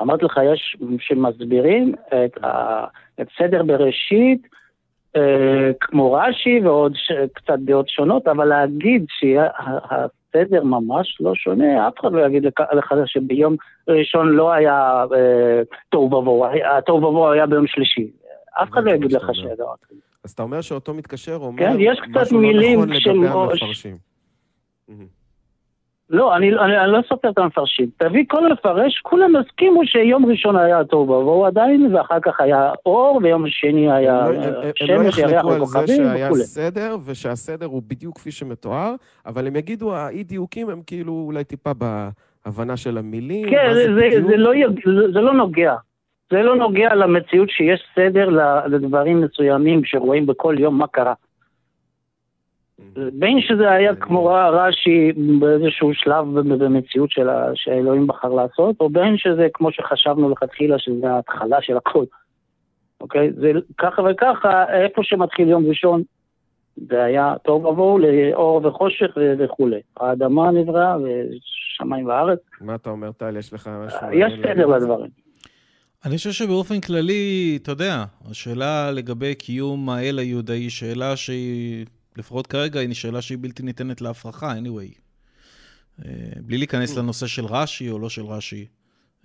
אמרתי לך, יש שמסבירים את, ה, את סדר בראשית, אה, כמו רש"י ועוד ש, קצת דעות שונות, אבל להגיד שהסדר ממש לא שונה, אף אחד לא יגיד לך, לך שביום ראשון לא היה אה, תוהו ובוהו, התוהו ובוהו היה ביום שלישי. אף אחד לא יגיד לך כזה. אז אתה אומר שאותו מתקשר אומר כן, יש קצת מילים לא נכון לגבי המפרשים. לא, אני, אני, אני לא סופר את המפרשים. תביא כל מפרש, כולם הסכימו שיום ראשון היה טוב ובואו עדיין, ואחר כך היה אור, ויום שני היה שמש, ירח וכוכבים וכולי. הם לא יחלקו על זה שהיה סדר, ושהסדר הוא בדיוק כפי שמתואר, אבל הם יגידו, האי-דיוקים הם כאילו אולי טיפה בהבנה של המילים. כן, זה, זה, זה, לא, זה לא נוגע. זה לא נוגע למציאות שיש סדר לדברים מסוימים שרואים בכל יום מה קרה. בין שזה היה כמו רש"י באיזשהו שלב במציאות של שהאלוהים בחר לעשות, או בין שזה כמו שחשבנו לכתחילה שזה ההתחלה של הכל. אוקיי? זה ככה וככה, איפה שמתחיל יום ראשון, זה היה טוב ובואו לאור וחושך וכולי. האדמה נבראה ושמיים וארץ. מה אתה אומר, טל? יש לך משהו? יש סדר לדברים. אני חושב שבאופן כללי, אתה יודע, השאלה לגבי קיום האל היהודאי היא שאלה שהיא, לפחות כרגע, היא שאלה שהיא בלתי ניתנת להפרחה, anyway. אה, בלי להיכנס לנושא של רש"י או לא של רש"י.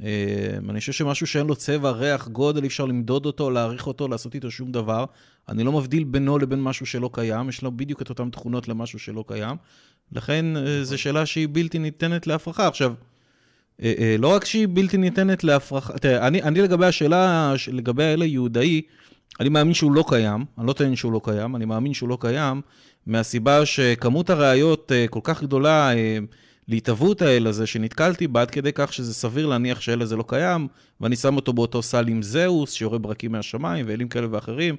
אה, אני חושב שמשהו שאין לו צבע, ריח, גודל, אי אפשר למדוד אותו, להעריך אותו, לעשות איתו שום דבר. אני לא מבדיל בינו לבין משהו שלא קיים, יש לו בדיוק את אותן תכונות למשהו שלא קיים. לכן, אה, זו שאלה שהיא בלתי ניתנת להפרחה. עכשיו, לא רק שהיא בלתי ניתנת להפרחה, תראה, אני, אני לגבי השאלה, לגבי האל היהודאי, אני מאמין שהוא לא קיים, אני לא טוען שהוא לא קיים, אני מאמין שהוא לא קיים, מהסיבה שכמות הראיות אה, כל כך גדולה להתהוות האל הזה שנתקלתי בה, עד כדי כך שזה סביר להניח שהאל הזה לא קיים, ואני שם אותו באותו סל עם זהוס, שיורה ברקים מהשמיים, ואלים כאלה ואחרים.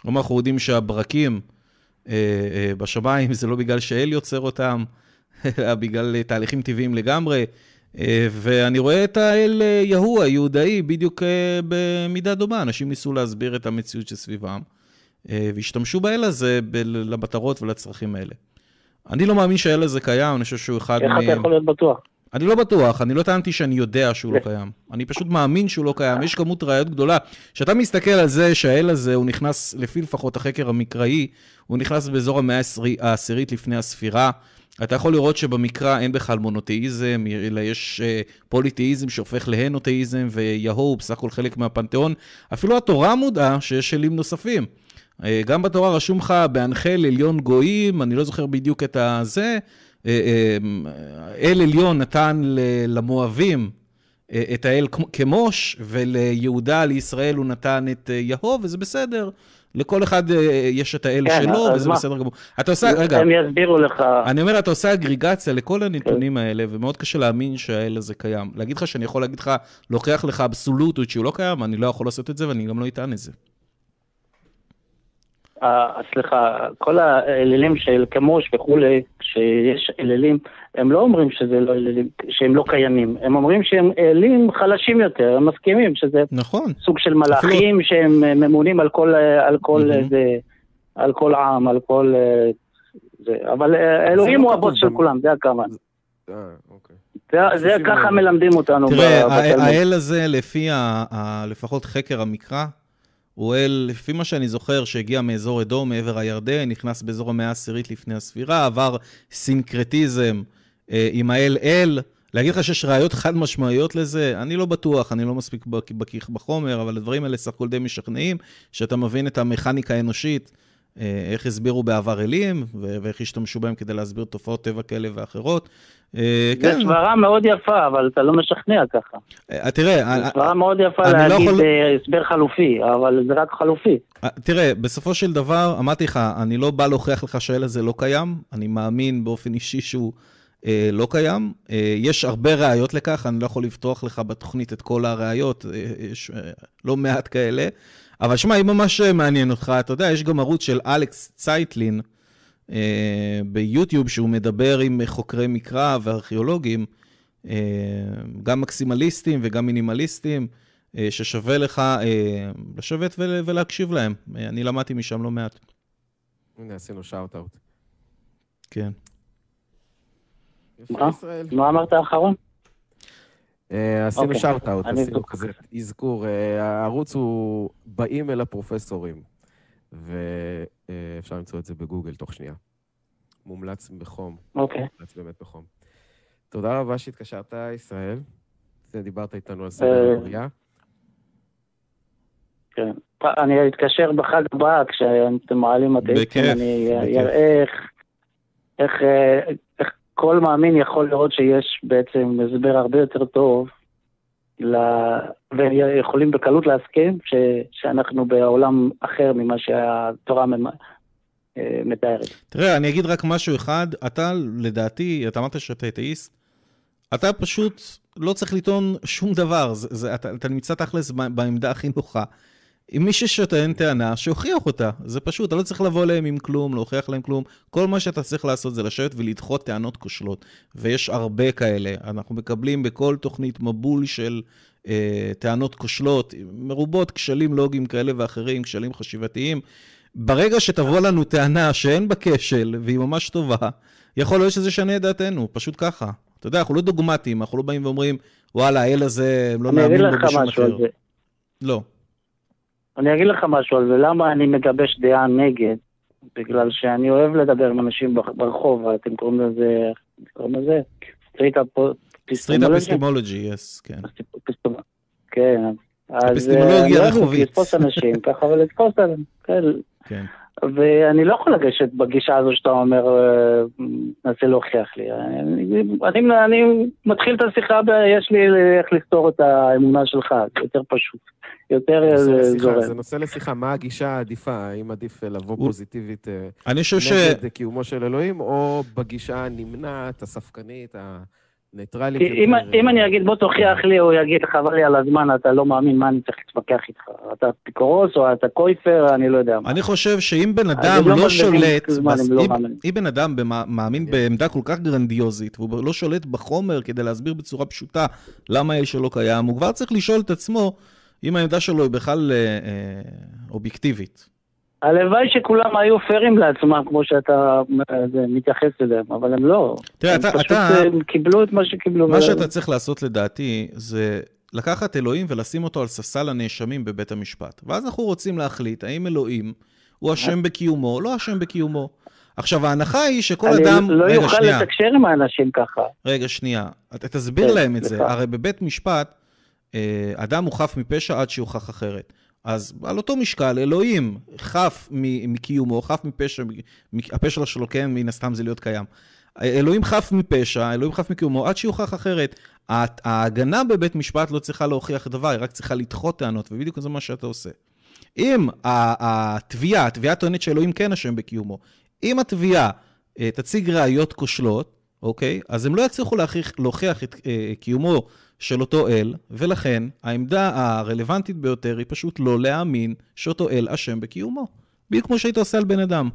כלומר, אנחנו יודעים שהברקים בשמיים זה לא בגלל שהאל יוצר אותם, אלא בגלל תהליכים טבעיים לגמרי. אה, ואני רואה את האל אה, יהוא היהודאי בדיוק אה, במידה דומה. אנשים ניסו להסביר את המציאות שסביבם, והשתמשו באל הזה למטרות ולצרכים האלה. אני לא מאמין שהאל הזה קיים, אני חושב שהוא אחד מהם... איך אתה יכול להיות בטוח? אני לא בטוח, אני לא טענתי שאני יודע שהוא לא קיים. אני פשוט מאמין שהוא לא קיים. יש כמות ראיות גדולה. כשאתה מסתכל על זה שהאל הזה, הוא נכנס, לפי לפחות החקר המקראי, הוא נכנס באזור המאה העשירית לפני הספירה. אתה יכול לראות שבמקרא אין בכלל מונותאיזם, אלא יש אה, פוליתאיזם שהופך להנותאיזם, ויהו הוא בסך הכל חלק מהפנתיאון. אפילו התורה מודעה שיש אלים נוספים. אה, גם בתורה רשום לך, בהנחל עליון גויים, אני לא זוכר בדיוק את הזה, אה, אל עליון נתן למואבים את האל כמוש, וליהודה, לישראל, הוא נתן את יהו, וזה בסדר. לכל אחד אה, יש את האל כן, שלו, וזה מה? בסדר גמור. אתה עושה, רגע. הם יסבירו לך. אני אומר, אתה עושה אגריגציה לכל הנתונים כן. האלה, ומאוד קשה להאמין שהאל הזה קיים. להגיד לך שאני יכול להגיד לך, להוכיח לך אבסולוטות שהוא לא קיים, אני לא יכול לעשות את זה, ואני גם לא אטען את זה. אה, סליחה, כל האלילים של כמוש וכולי, כשיש אלילים, הם לא אומרים שזה לא אלילים, שהם לא קיימים, הם אומרים שהם אלים חלשים יותר, הם מסכימים שזה נכון. סוג של מלאכים אפילו... שהם ממונים על כל, על כל, mm-hmm. זה, על כל עם, על כל זה, אבל אלוהים הוא הבוס של כולם, זה. אוקיי. זה ככה מלמדים אותנו. תראה, האל הזה, לפי לפחות חקר המקרא, אל, לפי מה שאני זוכר, שהגיע מאזור אדום, מעבר הירדן, נכנס באזור המאה העשירית לפני הספירה, עבר סינקרטיזם אה, עם האל אל. להגיד לך שיש ראיות חד משמעיות לזה? אני לא בטוח, אני לא מספיק בקיא בחומר, אבל הדברים האלה סך הכל די משכנעים, שאתה מבין את המכניקה האנושית, איך הסבירו בעבר אלים, ואיך השתמשו בהם כדי להסביר תופעות טבע כאלה ואחרות. אה, כן. סברה מאוד יפה, אבל אתה לא משכנע ככה. אה, תראה, זו סברה מאוד יפה לא להגיד לא יכול... הסבר חלופי, אבל זה רק חלופי. תראה, בסופו של דבר, אמרתי לך, אני לא בא להוכיח לך שהאל הזה לא קיים, אני מאמין באופן אישי שהוא... אה, לא קיים. אה, יש הרבה ראיות לכך, אני לא יכול לפתוח לך בתוכנית את כל הראיות, אה, יש אה, לא מעט כאלה. אבל שמע, אם ממש מעניין אותך, אתה יודע, יש גם ערוץ של אלכס צייטלין אה, ביוטיוב, שהוא מדבר עם חוקרי מקרא וארכיאולוגים, אה, גם מקסימליסטים וגם מינימליסטים, אה, ששווה לך אה, לשבת ולהקשיב להם. אה, אני למדתי משם לא מעט. הנה, עשינו shout-out. כן. מה? מה אמרת האחרון? אה, עשינו shout-out, אוקיי. עשינו כזה אזכור. אה, הערוץ הוא באים אל הפרופסורים, ואפשר למצוא את זה בגוגל תוך שנייה. מומלץ בחום. אוקיי. מומלץ באמת בחום. תודה רבה שהתקשרת, ישראל. דיברת איתנו על סדר אה, הבריאה. כן. אני אתקשר בחג הבא כשאתם מעלים אותי. בכיף. אני אראה איך כל מאמין יכול לראות שיש בעצם הסבר הרבה יותר טוב, ל... ויכולים בקלות להסכים ש... שאנחנו בעולם אחר ממה שהתורה אה, מתארת. תראה, אני אגיד רק משהו אחד, אתה לדעתי, אתה אמרת שאתה אתאיסט, אתה פשוט לא צריך לטעון שום דבר, זה, זה, אתה, אתה נמצא תכלס בעמדה הכי נוחה. אם מי שטוען טענה, שיוכיח אותה. זה פשוט, אתה לא צריך לבוא אליהם עם כלום, להוכיח להם כלום. כל מה שאתה צריך לעשות זה לשבת ולדחות טענות כושלות. ויש הרבה כאלה. אנחנו מקבלים בכל תוכנית מבול של אה, טענות כושלות, מרובות כשלים לוגיים כאלה ואחרים, כשלים חשיבתיים. ברגע שתבוא לנו טענה שאין בה כשל, והיא ממש טובה, יכול להיות שזה ישנה את דעתנו, פשוט ככה. אתה יודע, אנחנו לא דוגמטיים, אנחנו לא באים ואומרים, וואלה, האל הזה, לא נאמין בו בשום אחר. לא. אני אגיד לך משהו על זה, למה אני מגבש דעה נגד? בגלל שאני אוהב לדבר עם אנשים ברחוב, אתם קוראים לזה, קוראים לזה? street epistemology, yes, כן. כן. אפיסטימולוגיה רחובית. לתפוס אנשים ככה ולתפוס עליהם, כן. ואני לא יכול לגשת בגישה הזו שאתה אומר, אה, להוכיח לי. אני, אני, אני מתחיל את השיחה, יש לי איך לפתור את האמונה שלך, זה יותר פשוט, יותר אה, זורם. זה נושא לשיחה, מה הגישה העדיפה? האם עדיף לבוא פוזיטיבית אה, נגד קיומו של אלוהים, או בגישה הנמנעת, הספקנית, ה... ניטרלית יותר... אם, אם אני אגיד בוא תוכיח לי, הוא יגיד חבל לי על הזמן, אתה לא מאמין מה אני צריך להתווכח איתך. אתה פיקורוס או אתה קויפר, אני לא יודע מה. אני חושב שאם בן אדם לא, לא שולט, בס... לא אם, אם בן אדם מאמין בעמדה כל כך גרנדיוזית, והוא לא שולט בחומר כדי להסביר בצורה פשוטה למה האש שלו קיים, הוא כבר צריך לשאול את עצמו אם העמדה שלו היא בכלל אה, אה, אובייקטיבית. הלוואי שכולם היו פיירים לעצמם, כמו שאתה מתייחס אליהם, אבל הם לא. תראה, הם אתה... פשוט אתה... הם קיבלו את מה שקיבלו. מה שאתה צריך לעשות לדעתי, זה לקחת אלוהים ולשים אותו על ספסל הנאשמים בבית המשפט. ואז אנחנו רוצים להחליט האם אלוהים הוא אשם בקיומו או לא אשם בקיומו. עכשיו, ההנחה היא שכל אני אדם... אני לא רגע, יוכל שנייה. לתקשר עם האנשים ככה. רגע, שנייה. אתה תסביר כן, להם את זה. הרי בבית משפט, אה, אדם הוא חף מפשע עד שיוכח אחרת. אז על אותו משקל, אלוהים חף מקיומו, חף מפשע, הפשע שלו כן, מן הסתם זה להיות קיים. אלוהים חף מפשע, אלוהים חף מקיומו, עד שיוכח אחרת. ההגנה בבית משפט לא צריכה להוכיח דבר, היא רק צריכה לדחות טענות, ובדיוק זה מה שאתה עושה. אם התביעה, התביעה טוענת שאלוהים כן אשם בקיומו, אם התביעה אה, תציג ראיות כושלות, אוקיי? אז הם לא יצליחו להוכיח את אה, קיומו של אותו אל, ולכן העמדה הרלוונטית ביותר היא פשוט לא להאמין שאותו אל אשם בקיומו. בדיוק כמו שהיית עושה על בן אדם.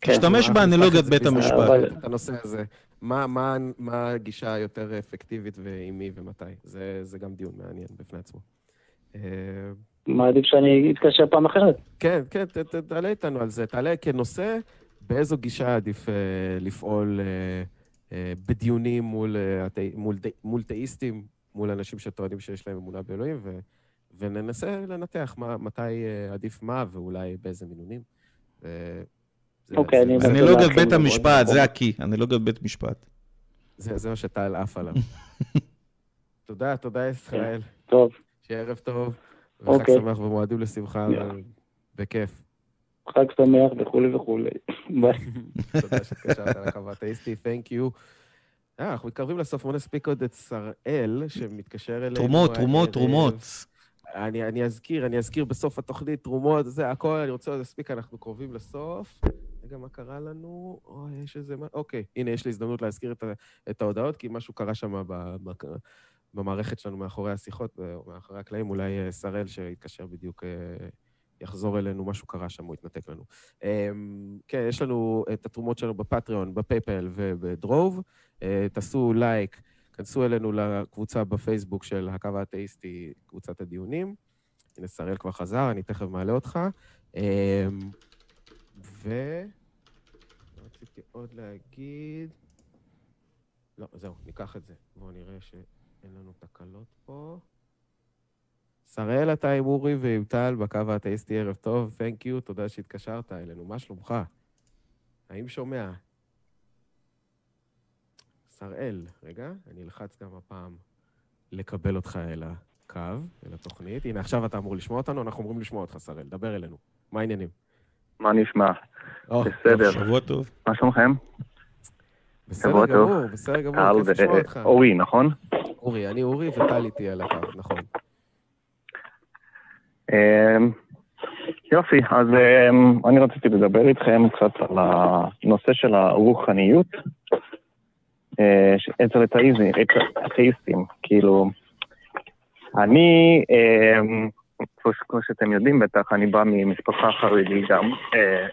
כן, תשתמש באנלוגיית בית המשפט. את הנושא הזה. מה, מה, מה הגישה היותר אפקטיבית ועם מי ומתי? זה, זה גם דיון מעניין בפני עצמו. אה, מעדיף שאני אתקשר פעם אחרת. כן, כן, תעלה איתנו על זה. תעלה כנושא, באיזו גישה עדיף אה, לפעול אה, בדיונים מול, אה, מול, מול תאיסטים, מול אנשים שטוענים שיש להם אמונה באלוהים, ו, וננסה לנתח מה, מתי אה, עדיף מה ואולי באיזה מינונים. אוקיי, אני אני לא אוהב בית המשפט. זה הקי, אני לא אוהב בית משפט. זה זה מה שטל עף עליו. תודה, תודה ישראל. טוב, שיהיה ערב טוב, וחג אוקיי. שמח ומועדים לשמחה, בכיף. חג שמח וכולי וכולי. ביי. תודה שהתקשרת לקו thank you. אה, אנחנו מתקרבים לסוף, בוא נספיק עוד את שראל, שמתקשר אלינו. תרומות, תרומות, הערב. תרומות. אני, אני אזכיר, אני אזכיר בסוף התוכנית, תרומות, זה הכל, אני רוצה להספיק, אנחנו קרובים לסוף. רגע, מה קרה לנו? אוי, יש איזה... מה- אוקיי, הנה, יש לי הזדמנות להזכיר את, ה- את ההודעות, כי משהו קרה שם ב, ב, במערכת שלנו מאחורי השיחות, מאחורי הקלעים, אולי אה, שראל שהתקשר בדיוק, אה, יחזור אלינו, משהו קרה שם, הוא יתנתק לנו. אמ, כן, יש לנו את התרומות שלנו בפטריון, בפייפל ובדרוב. אה, תעשו לייק, כנסו אלינו לקבוצה בפייסבוק של הקו האתאיסטי, קבוצת הדיונים. הנה, שראל כבר חזר, אני תכף מעלה אותך. אמ, ו... רציתי עוד להגיד... לא, זהו, ניקח את זה. בואו נראה שאין לנו תקלות פה. שראל, אתה עם אורי ועם טל בקו האתאיסטי, ערב טוב, תhank you, תודה שהתקשרת אלינו. מה שלומך? האם שומע? שראל, רגע, אני אלחץ גם הפעם לקבל אותך אל הקו, אל התוכנית. הנה, עכשיו אתה אמור לשמוע אותנו, אנחנו אמורים לשמוע אותך, שראל. דבר אלינו. מה העניינים? מה נשמע? בסדר. שבוע טוב. מה שלומכם? בסדר. גמור, בסדר גמור, כיף לשמוע אותך. ואורי, נכון? אורי, אני אורי וטל איתי על הקו, נכון. אמ, יופי, אז אמ, אני רציתי לדבר איתכם קצת על הנושא של הרוחניות אה, אצל אתאיסטים. כאילו, אני, אמ, כמו שאתם יודעים בטח, אני בא ממשפחה חרדית גם, אה,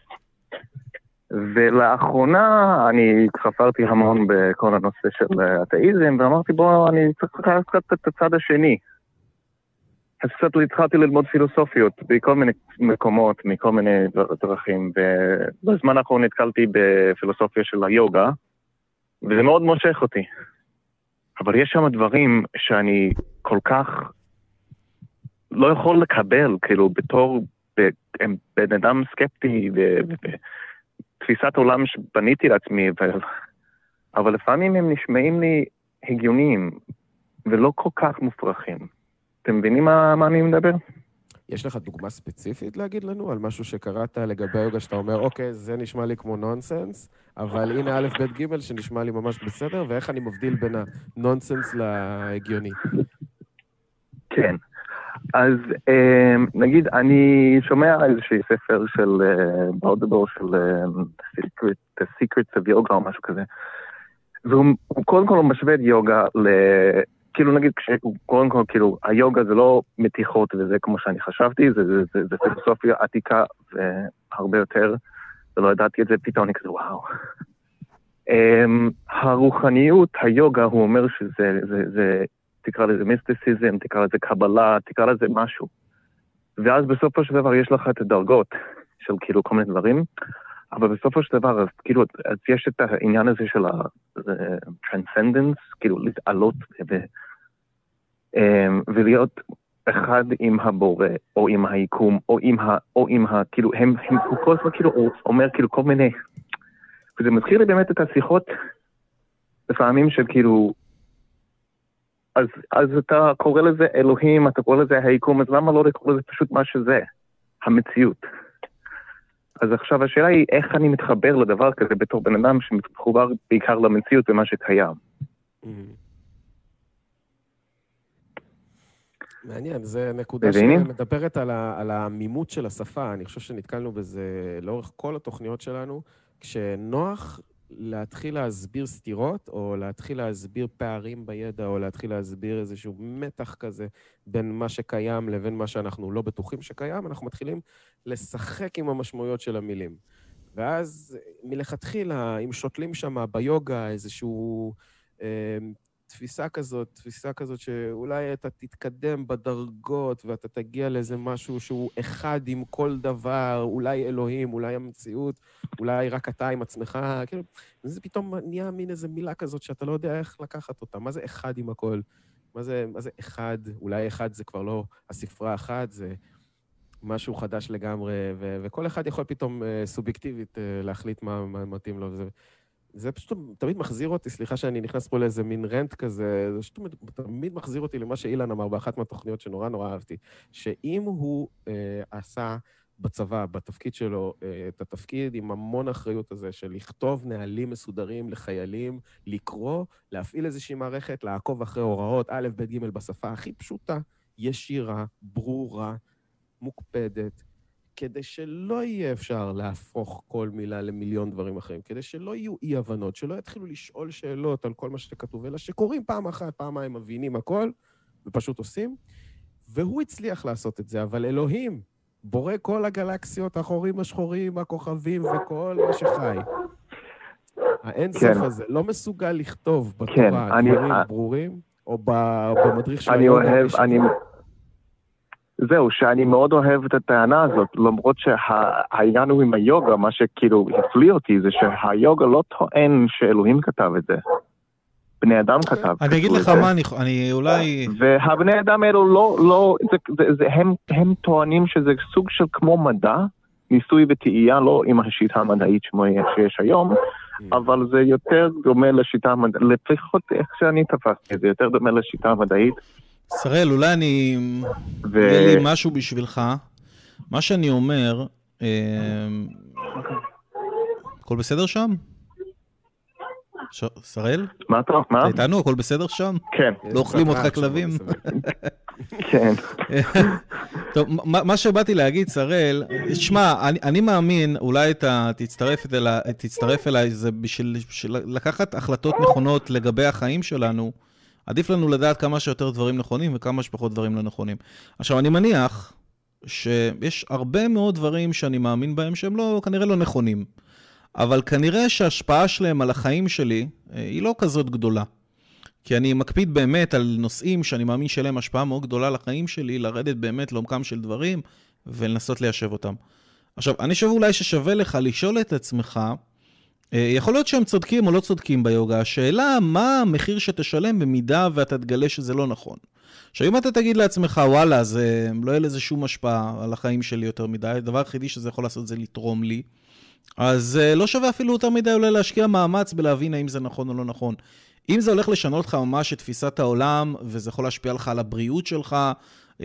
ולאחרונה אני חפרתי המון בכל הנושא של אתאיזם, ואמרתי בוא, אני צריך לקחת קצת את הצד השני. אז קצת התחלתי ללמוד פילוסופיות בכל מיני מקומות, מכל מיני דר- דרכים, ובזמן האחרון נתקלתי בפילוסופיה של היוגה, וזה מאוד מושך אותי. אבל יש שם דברים שאני כל כך לא יכול לקבל, כאילו, בתור בן אדם סקפטי ותפיסת עולם שבניתי לעצמי, ו... אבל לפעמים הם נשמעים לי הגיוניים ולא כל כך מופרכים. אתם מבינים מה, מה אני מדבר? יש לך דוגמה ספציפית להגיד לנו על משהו שקראת לגבי היוגה, שאתה אומר, אוקיי, זה נשמע לי כמו נונסנס, אבל הנה א', ב', ג', שנשמע לי ממש בסדר, ואיך אני מבדיל בין הנונסנס להגיוני. כן. אז אה, נגיד, אני שומע איזשהו ספר של באודבור של אה, The Secrets of Yoga או משהו כזה, והוא הוא קודם כל משווה את יוגה ל... כאילו נגיד, קודם כל, כאילו, היוגה זה לא מתיחות וזה כמו שאני חשבתי, זה, זה, זה, זה פילוסופיה עתיקה והרבה יותר, ולא ידעתי את זה, פתאום אני כזה וואו. Um, הרוחניות, היוגה, הוא אומר שזה, זה, זה, תקרא לזה מיסטיסיזם, תקרא לזה קבלה, תקרא לזה משהו. ואז בסופו של דבר יש לך את הדרגות של כאילו כל מיני דברים, אבל בסופו של דבר, אז כאילו, אז יש את העניין הזה של ה-transcendence, כאילו להתעלות ו, אמ, ולהיות אחד עם הבורא, או עם היקום, או עם ה... או עם ה... כאילו, הם, הם, הוא כל הזמן כאילו אומר כאילו כל מיני... וזה מזכיר לי באמת את השיחות לפעמים של כאילו... אז, אז אתה קורא לזה אלוהים, אתה קורא לזה היקום, אז למה לא לקרוא לזה פשוט מה שזה, המציאות? אז עכשיו השאלה היא איך אני מתחבר לדבר כזה בתור בן אדם שמחובר בעיקר למציאות ומה שקיים. מעניין, זו נקודה? שמדברת על, ה, על העמימות של השפה. אני חושב שנתקלנו בזה לאורך כל התוכניות שלנו, כשנוח להתחיל להסביר סתירות, או להתחיל להסביר פערים בידע, או להתחיל להסביר איזשהו מתח כזה בין מה שקיים לבין מה שאנחנו לא בטוחים שקיים, אנחנו מתחילים לשחק עם המשמעויות של המילים. ואז מלכתחילה, אם שותלים שם ביוגה איזשהו אה, תפיסה כזאת, תפיסה כזאת שאולי אתה תתקדם בדרגות ואתה תגיע לאיזה משהו שהוא אחד עם כל דבר, אולי אלוהים, אולי המציאות, אולי רק אתה עם עצמך, כאילו, זה פתאום נהיה מין איזה מילה כזאת שאתה לא יודע איך לקחת אותה. מה זה אחד עם הכל? מה זה, מה זה אחד? אולי אחד זה כבר לא הספרה אחת, זה משהו חדש לגמרי, ו- וכל אחד יכול פתאום אה, סובייקטיבית אה, להחליט מה, מה מתאים לו. וזה, זה פשוט תמיד מחזיר אותי, סליחה שאני נכנס פה לאיזה מין רנט כזה, זה פשוט תמיד, מחזיר אותי למה שאילן אמר באחת מהתוכניות שנורא נורא אהבתי, שאם הוא אה, עשה בצבא, בתפקיד שלו, אה, את התפקיד עם המון אחריות הזה של לכתוב נהלים מסודרים לחיילים, לקרוא, להפעיל איזושהי מערכת, לעקוב אחרי הוראות א', ב', ג' בשפה הכי פשוטה, ישירה, ברורה, מוקפדת, כדי שלא יהיה אפשר להפוך כל מילה למיליון דברים אחרים, כדי שלא יהיו אי-הבנות, שלא יתחילו לשאול שאלות על כל מה שכתוב, אלא שקוראים פעם אחת, פעמיים, מבינים הכל, ופשוט עושים. והוא הצליח לעשות את זה, אבל אלוהים, בורא כל הגלקסיות, החורים השחורים, הכוכבים וכל מה שחי. האינסוף כן. הזה לא מסוגל לכתוב כן, בתורה אני- דברים אה, ברורים, או במדריך של אני היוגה, אוהב, אני... זהו, שאני מאוד אוהב את הטענה הזאת, למרות שהעניין הוא עם היוגה, מה שכאילו הפליא אותי זה שהיוגה לא טוען שאלוהים כתב את זה. בני אדם כתב. אני אגיד לך. מה, אני, אני אולי... והבני אדם האלו לא, לא, זה, זה, זה, הם, הם טוענים שזה סוג של כמו מדע, ניסוי וטעייה, לא עם השיטה המדעית שיש היום, אבל זה יותר דומה לשיטה המדעית, לפחות איך שאני תפסתי זה, יותר דומה לשיטה המדעית. שראל, אולי אני... ו... יהיה לי משהו בשבילך. מה שאני אומר, אה, הכל בסדר שם? ש- שראל? מה אתה, מה? אתה איתנו? הכל בסדר שם? כן, לא אוכלים אותך כלבים? כן. טוב, מה, מה שבאתי להגיד, שראל, שמע, אני, אני מאמין, אולי אתה תצטרף, אלי, תצטרף אליי, זה בשביל, בשביל לקחת החלטות נכונות לגבי החיים שלנו, עדיף לנו לדעת כמה שיותר דברים נכונים וכמה שפחות דברים לא נכונים. עכשיו, אני מניח שיש הרבה מאוד דברים שאני מאמין בהם שהם לא, כנראה לא נכונים, אבל כנראה שההשפעה שלהם על החיים שלי אה, היא לא כזאת גדולה. כי אני מקפיד באמת על נושאים שאני מאמין שיהיה להם השפעה מאוד גדולה על החיים שלי, לרדת באמת לעומקם של דברים ולנסות ליישב אותם. עכשיו, אני חושב אולי ששווה לך לשאול את עצמך, יכול להיות שהם צודקים או לא צודקים ביוגה, השאלה מה המחיר שתשלם במידה ואתה תגלה שזה לא נכון. עכשיו, אם אתה תגיד לעצמך, וואלה, זה לא יהיה לזה שום השפעה על החיים שלי יותר מדי, הדבר היחידי שזה יכול לעשות זה לתרום לי, אז אה, לא שווה אפילו יותר מדי אולי להשקיע מאמץ בלהבין האם זה נכון או לא נכון. אם זה הולך לשנות לך ממש את תפיסת העולם, וזה יכול להשפיע לך על הבריאות שלך, אה,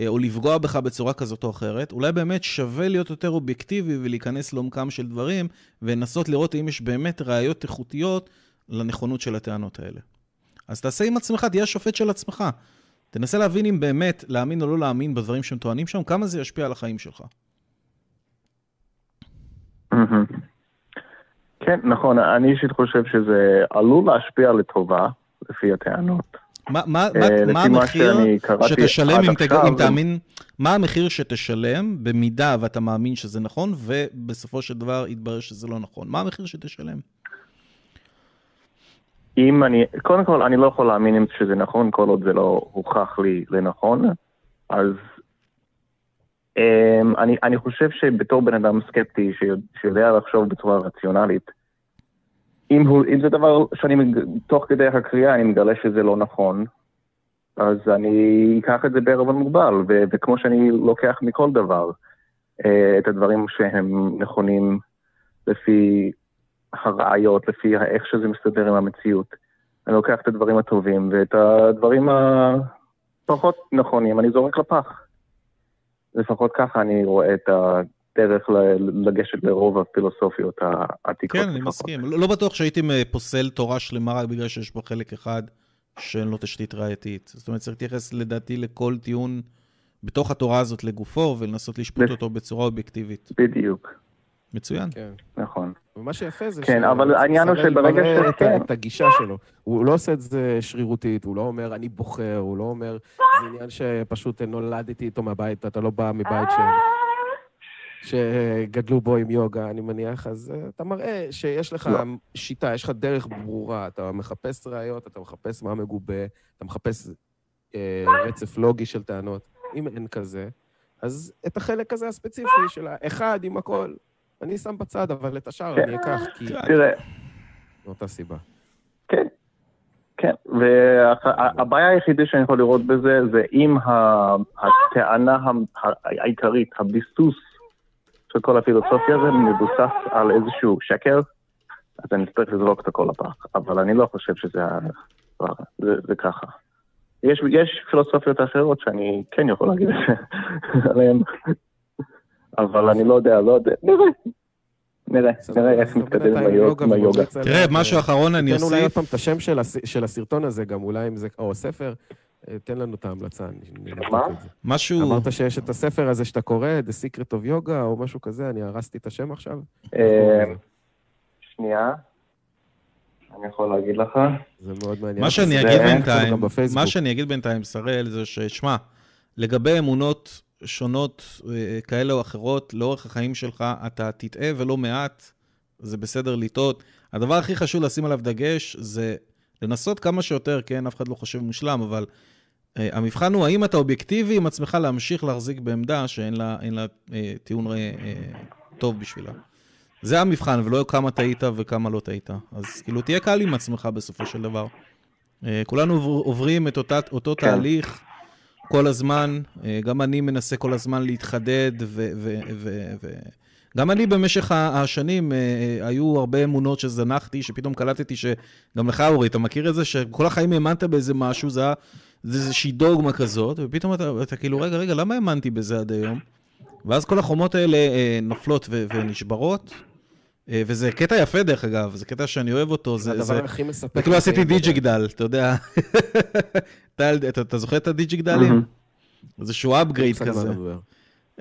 או לפגוע בך בצורה כזאת או אחרת, אולי באמת שווה להיות יותר אובייקטיבי ולהיכנס לעומקם של דברים, ולנסות לראות אם יש באמת ראיות איכותיות לנכונות של הטענות האלה. אז תעשה עם עצמך, תהיה השופט של עצמך. תנסה להבין אם באמת להאמין או לא להאמין בדברים שהם טוענים שם, כמה זה ישפיע על החיים שלך. כן, נכון, אני אישית חושב שזה עלול להשפיע לטובה, לפי הטענות. מה, מה, אה, מה, המחיר שתשלם אם, תג... עכשיו, אם תאמין, מה המחיר שתשלם במידה ואתה מאמין שזה נכון, ובסופו של דבר יתברר שזה לא נכון? מה המחיר שתשלם? אם אני, קודם כל, אני לא יכול להאמין אם שזה נכון, כל עוד זה לא הוכח לי לנכון, אז um, אני, אני חושב שבתור בן אדם סקפטי שיודע לחשוב בצורה רציונלית, אם, הוא, אם זה דבר שאני, תוך כדי הקריאה אני מגלה שזה לא נכון, אז אני אקח את זה בערבון מוגבל, ו- וכמו שאני לוקח מכל דבר uh, את הדברים שהם נכונים לפי הראיות, לפי איך שזה מסתדר עם המציאות. אני לוקח את הדברים הטובים ואת הדברים הפחות נכונים, אני זורק לפח. לפחות ככה אני רואה את הדרך ל- לגשת לרוב הפילוסופיות העתיקות. כן, אני. מסכים. לא, לא בטוח שהייתי פוסל תורה שלמה רק בגלל שיש בו חלק אחד שאין לו תשתית ראייתית. זאת אומרת, צריך להתייחס לדעתי לכל טיעון בתוך התורה הזאת לגופו, ולנסות לשפוט אותו בצורה אובייקטיבית. בדיוק, מצוין. כן. נכון. ומה שיפה זה כן, ש- אבל העניין הוא שברגע ש- את כן. את הגישה שלו. הוא לא עושה את זה שרירותית, הוא לא אומר, אני בוחר, הוא לא אומר, זה עניין שפשוט נולדתי איתו מהבית, אתה לא בא מבית ש... שגדלו בו עם יוגה, אני מניח, אז אה, אתה מראה שיש לך לא. שיטה, יש לך דרך ברורה, אתה מחפש ראיות, אתה מחפש מה מגובה, אתה מחפש אה, רצף לוגי של טענות. אם אין כזה, אז את החלק הזה הספציפי של האחד עם הכל, אני שם בצד, אבל את השאר כן. אני אקח, כי... תראה, מאותה סיבה. כן, כן, והבעיה היחידי שאני יכול לראות בזה, זה אם הטענה העיקרית, הביסוס של כל הפילוסופיה הזה מבוסס על איזשהו שקר, אז אני אצטרך לזרוק את הכל לפח. אבל אני לא חושב שזה ה- זה, זה ככה. יש, יש פילוסופיות אחרות שאני כן יכול להגיד את זה עליהן, אבל אני לא יודע, לא יודע, נראה. נראה, נראה איך מתקדם עם היוג- עם היוגה. תראה, משהו אחרון אני תן אולי עוד אוסיף. פעם את השם של הס- של הסרטון הזה, גם אולי אם זה, או הספר, אה, תן לנו את ההמלצה. מה? משהו... אמרת שיש את הספר הזה שאתה קורא, The Secret of Yoga, או משהו כזה, אני הרסתי את השם עכשיו? אה, שנייה, אני יכול להגיד לך. זה מאוד מעניין. מה שאני אגיד בינתיים. מה שאני אגיד בינתיים, שראל, זה ששמע, לגבי אמונות שונות אה, כאלה או אחרות, לאורך החיים שלך, אתה תטעה ולא מעט, זה בסדר לטעות. הדבר הכי חשוב לשים עליו דגש זה לנסות כמה שיותר, כן, אף אחד לא חושב מושלם, אבל המבחן הוא האם אתה אובייקטיבי עם עצמך להמשיך להחזיק בעמדה שאין לה, לה אה, טיעון אה, אה, טוב בשבילה. זה המבחן, ולא כמה טעית וכמה לא טעית. אז כאילו, תהיה קל עם עצמך בסופו של דבר. אה, כולנו עובר- עוברים את אותה, אותו כן. תהליך כל הזמן, אה, גם אני מנסה כל הזמן להתחדד, ו... ו, ו, ו גם אני במשך השנים, אה, אה, היו הרבה אמונות שזנחתי, שפתאום קלטתי שגם לך, אורי, אתה מכיר את זה? שכל החיים האמנת באיזה משהו, זה היה זה איזושהי דוגמה כזאת, ופתאום אתה, אתה כאילו, רגע, רגע, למה האמנתי בזה עד היום? ואז כל החומות האלה אה, נופלות ו- ונשברות, אה, וזה קטע יפה, דרך אגב, זה קטע שאני אוהב אותו, זה זה, זה, הדבר הכי מספק. זה כאילו עשיתי דיג'יגדל, אתה יודע. אתה, אתה, אתה זוכר את הדיג'יגדלים? איזשהו upgrade כזה.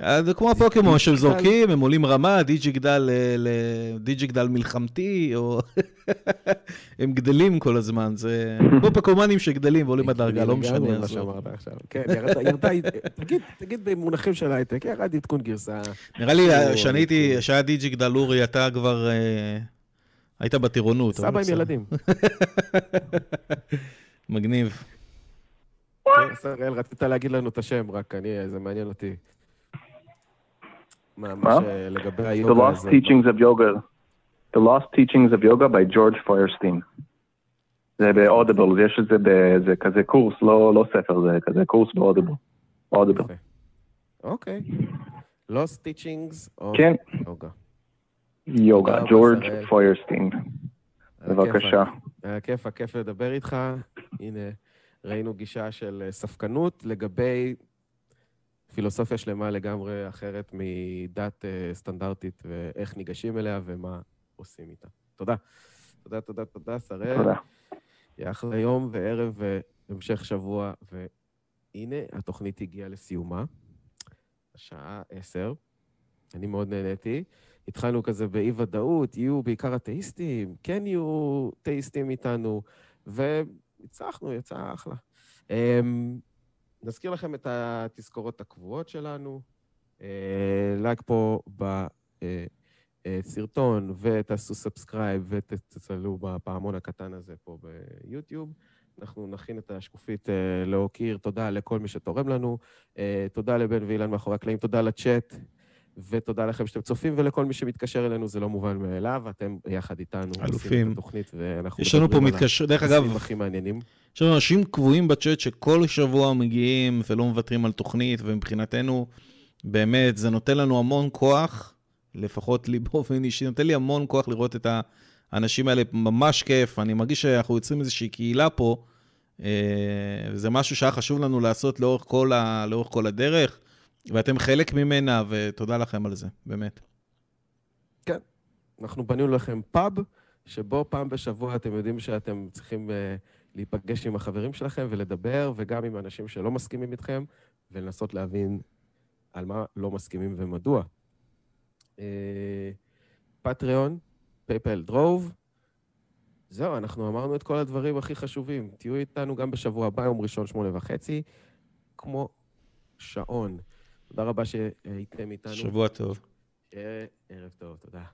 אה, זה כמו הפוקימון שהם זורקים, הם עולים רמה, דיג'יגדל, אה, ל- דיג'יגדל מלחמתי, או... הם גדלים כל הזמן, זה כמו פוקומנים שגדלים ועולים בדרגה, לא משנה. כן, ירד, ירדה, תגיד, במונחים של הייטק, ירד עדכון גרסה. נראה לי, או, כשאני הייתי. כשהיה דיג'יגדל אורי, אתה כבר... אה, היית בטירונות. סבא עם. ילדים. מגניב. כן, שראל, רצית להגיד לנו את השם, רק אני, זה מעניין אותי. מה, מה? שלגבי The היוגה Lost. Teachings of Yoga. The Lost Teachings of Yoga by George Feuerstein. זה ב-Audible, יש את זה באיזה כזה קורס, לא, לא ספר, זה כזה קורס. Audible. יפה. אוקיי. Lost Teachings of כן, יוגה. יוגה, ג'ורג'. פוירסטין. בבקשה. היה כיף, הכיף לדבר איתך. הנה, ראינו גישה של אה, ספקנות לגבי פילוסופיה שלמה לגמרי אחרת מדת אה, סטנדרטית ואיך ניגשים אליה ומה עושים איתה. תודה. תודה, תודה, תודה, שראל. תודה. יהיה אחלה יום וערב והמשך שבוע. והנה, התוכנית הגיעה לסיומה. השעה עשר. אני מאוד נהניתי. התחלנו כזה באי-ודאות, יהיו בעיקר אתאיסטים, כן יהיו אתאיסטים איתנו, והצלחנו, יצא אחלה. נזכיר לכם את התזכורות הקבועות שלנו. אה, לייק פה בסרטון, ותעשו subscribe ותצלצלו בפעמון הקטן הזה פה ביוטיוב. אנחנו נכין את השקופית אה, להוקיר. תודה לכל מי שתורם לנו. אה, תודה לבן ואילן מאחורי הקלעים, תודה לצ'אט. ותודה לכם שאתם צופים, ולכל מי שמתקשר אלינו, זה לא מובן מאליו, אתם יחד איתנו אלופים. התוכנית, ואנחנו יש לנו פה מתקשר... דרך אגב, הכי מעניינים. יש לנו אנשים קבועים בצ'אט שכל שבוע מגיעים ולא מוותרים על תוכנית, ומבחינתנו, באמת, זה נותן לנו המון כוח, לפחות לי באופן אישי, נותן לי המון כוח לראות את האנשים האלה, ממש כיף. אני מרגיש שאנחנו יוצרים איזושהי קהילה פה, אה, וזה משהו שהיה חשוב לנו לעשות לאורך כל, ה... לאורך כל הדרך, ואתם חלק ממנה, ותודה לכם על זה, באמת. אנחנו בנינו לכם פאב, שבו פעם בשבוע אתם יודעים שאתם צריכים uh, להיפגש עם החברים שלכם ולדבר, וגם עם אנשים שלא מסכימים איתכם, ולנסות להבין על מה לא מסכימים ומדוע. פטריון, פייפל דרוב. זהו, אנחנו אמרנו את כל הדברים הכי חשובים. תהיו איתנו גם בשבוע הבא, יום ראשון, שמונה וחצי, כמו שעון. תודה רבה שהייתם איתנו. שבוע טוב. ערב טוב, תודה.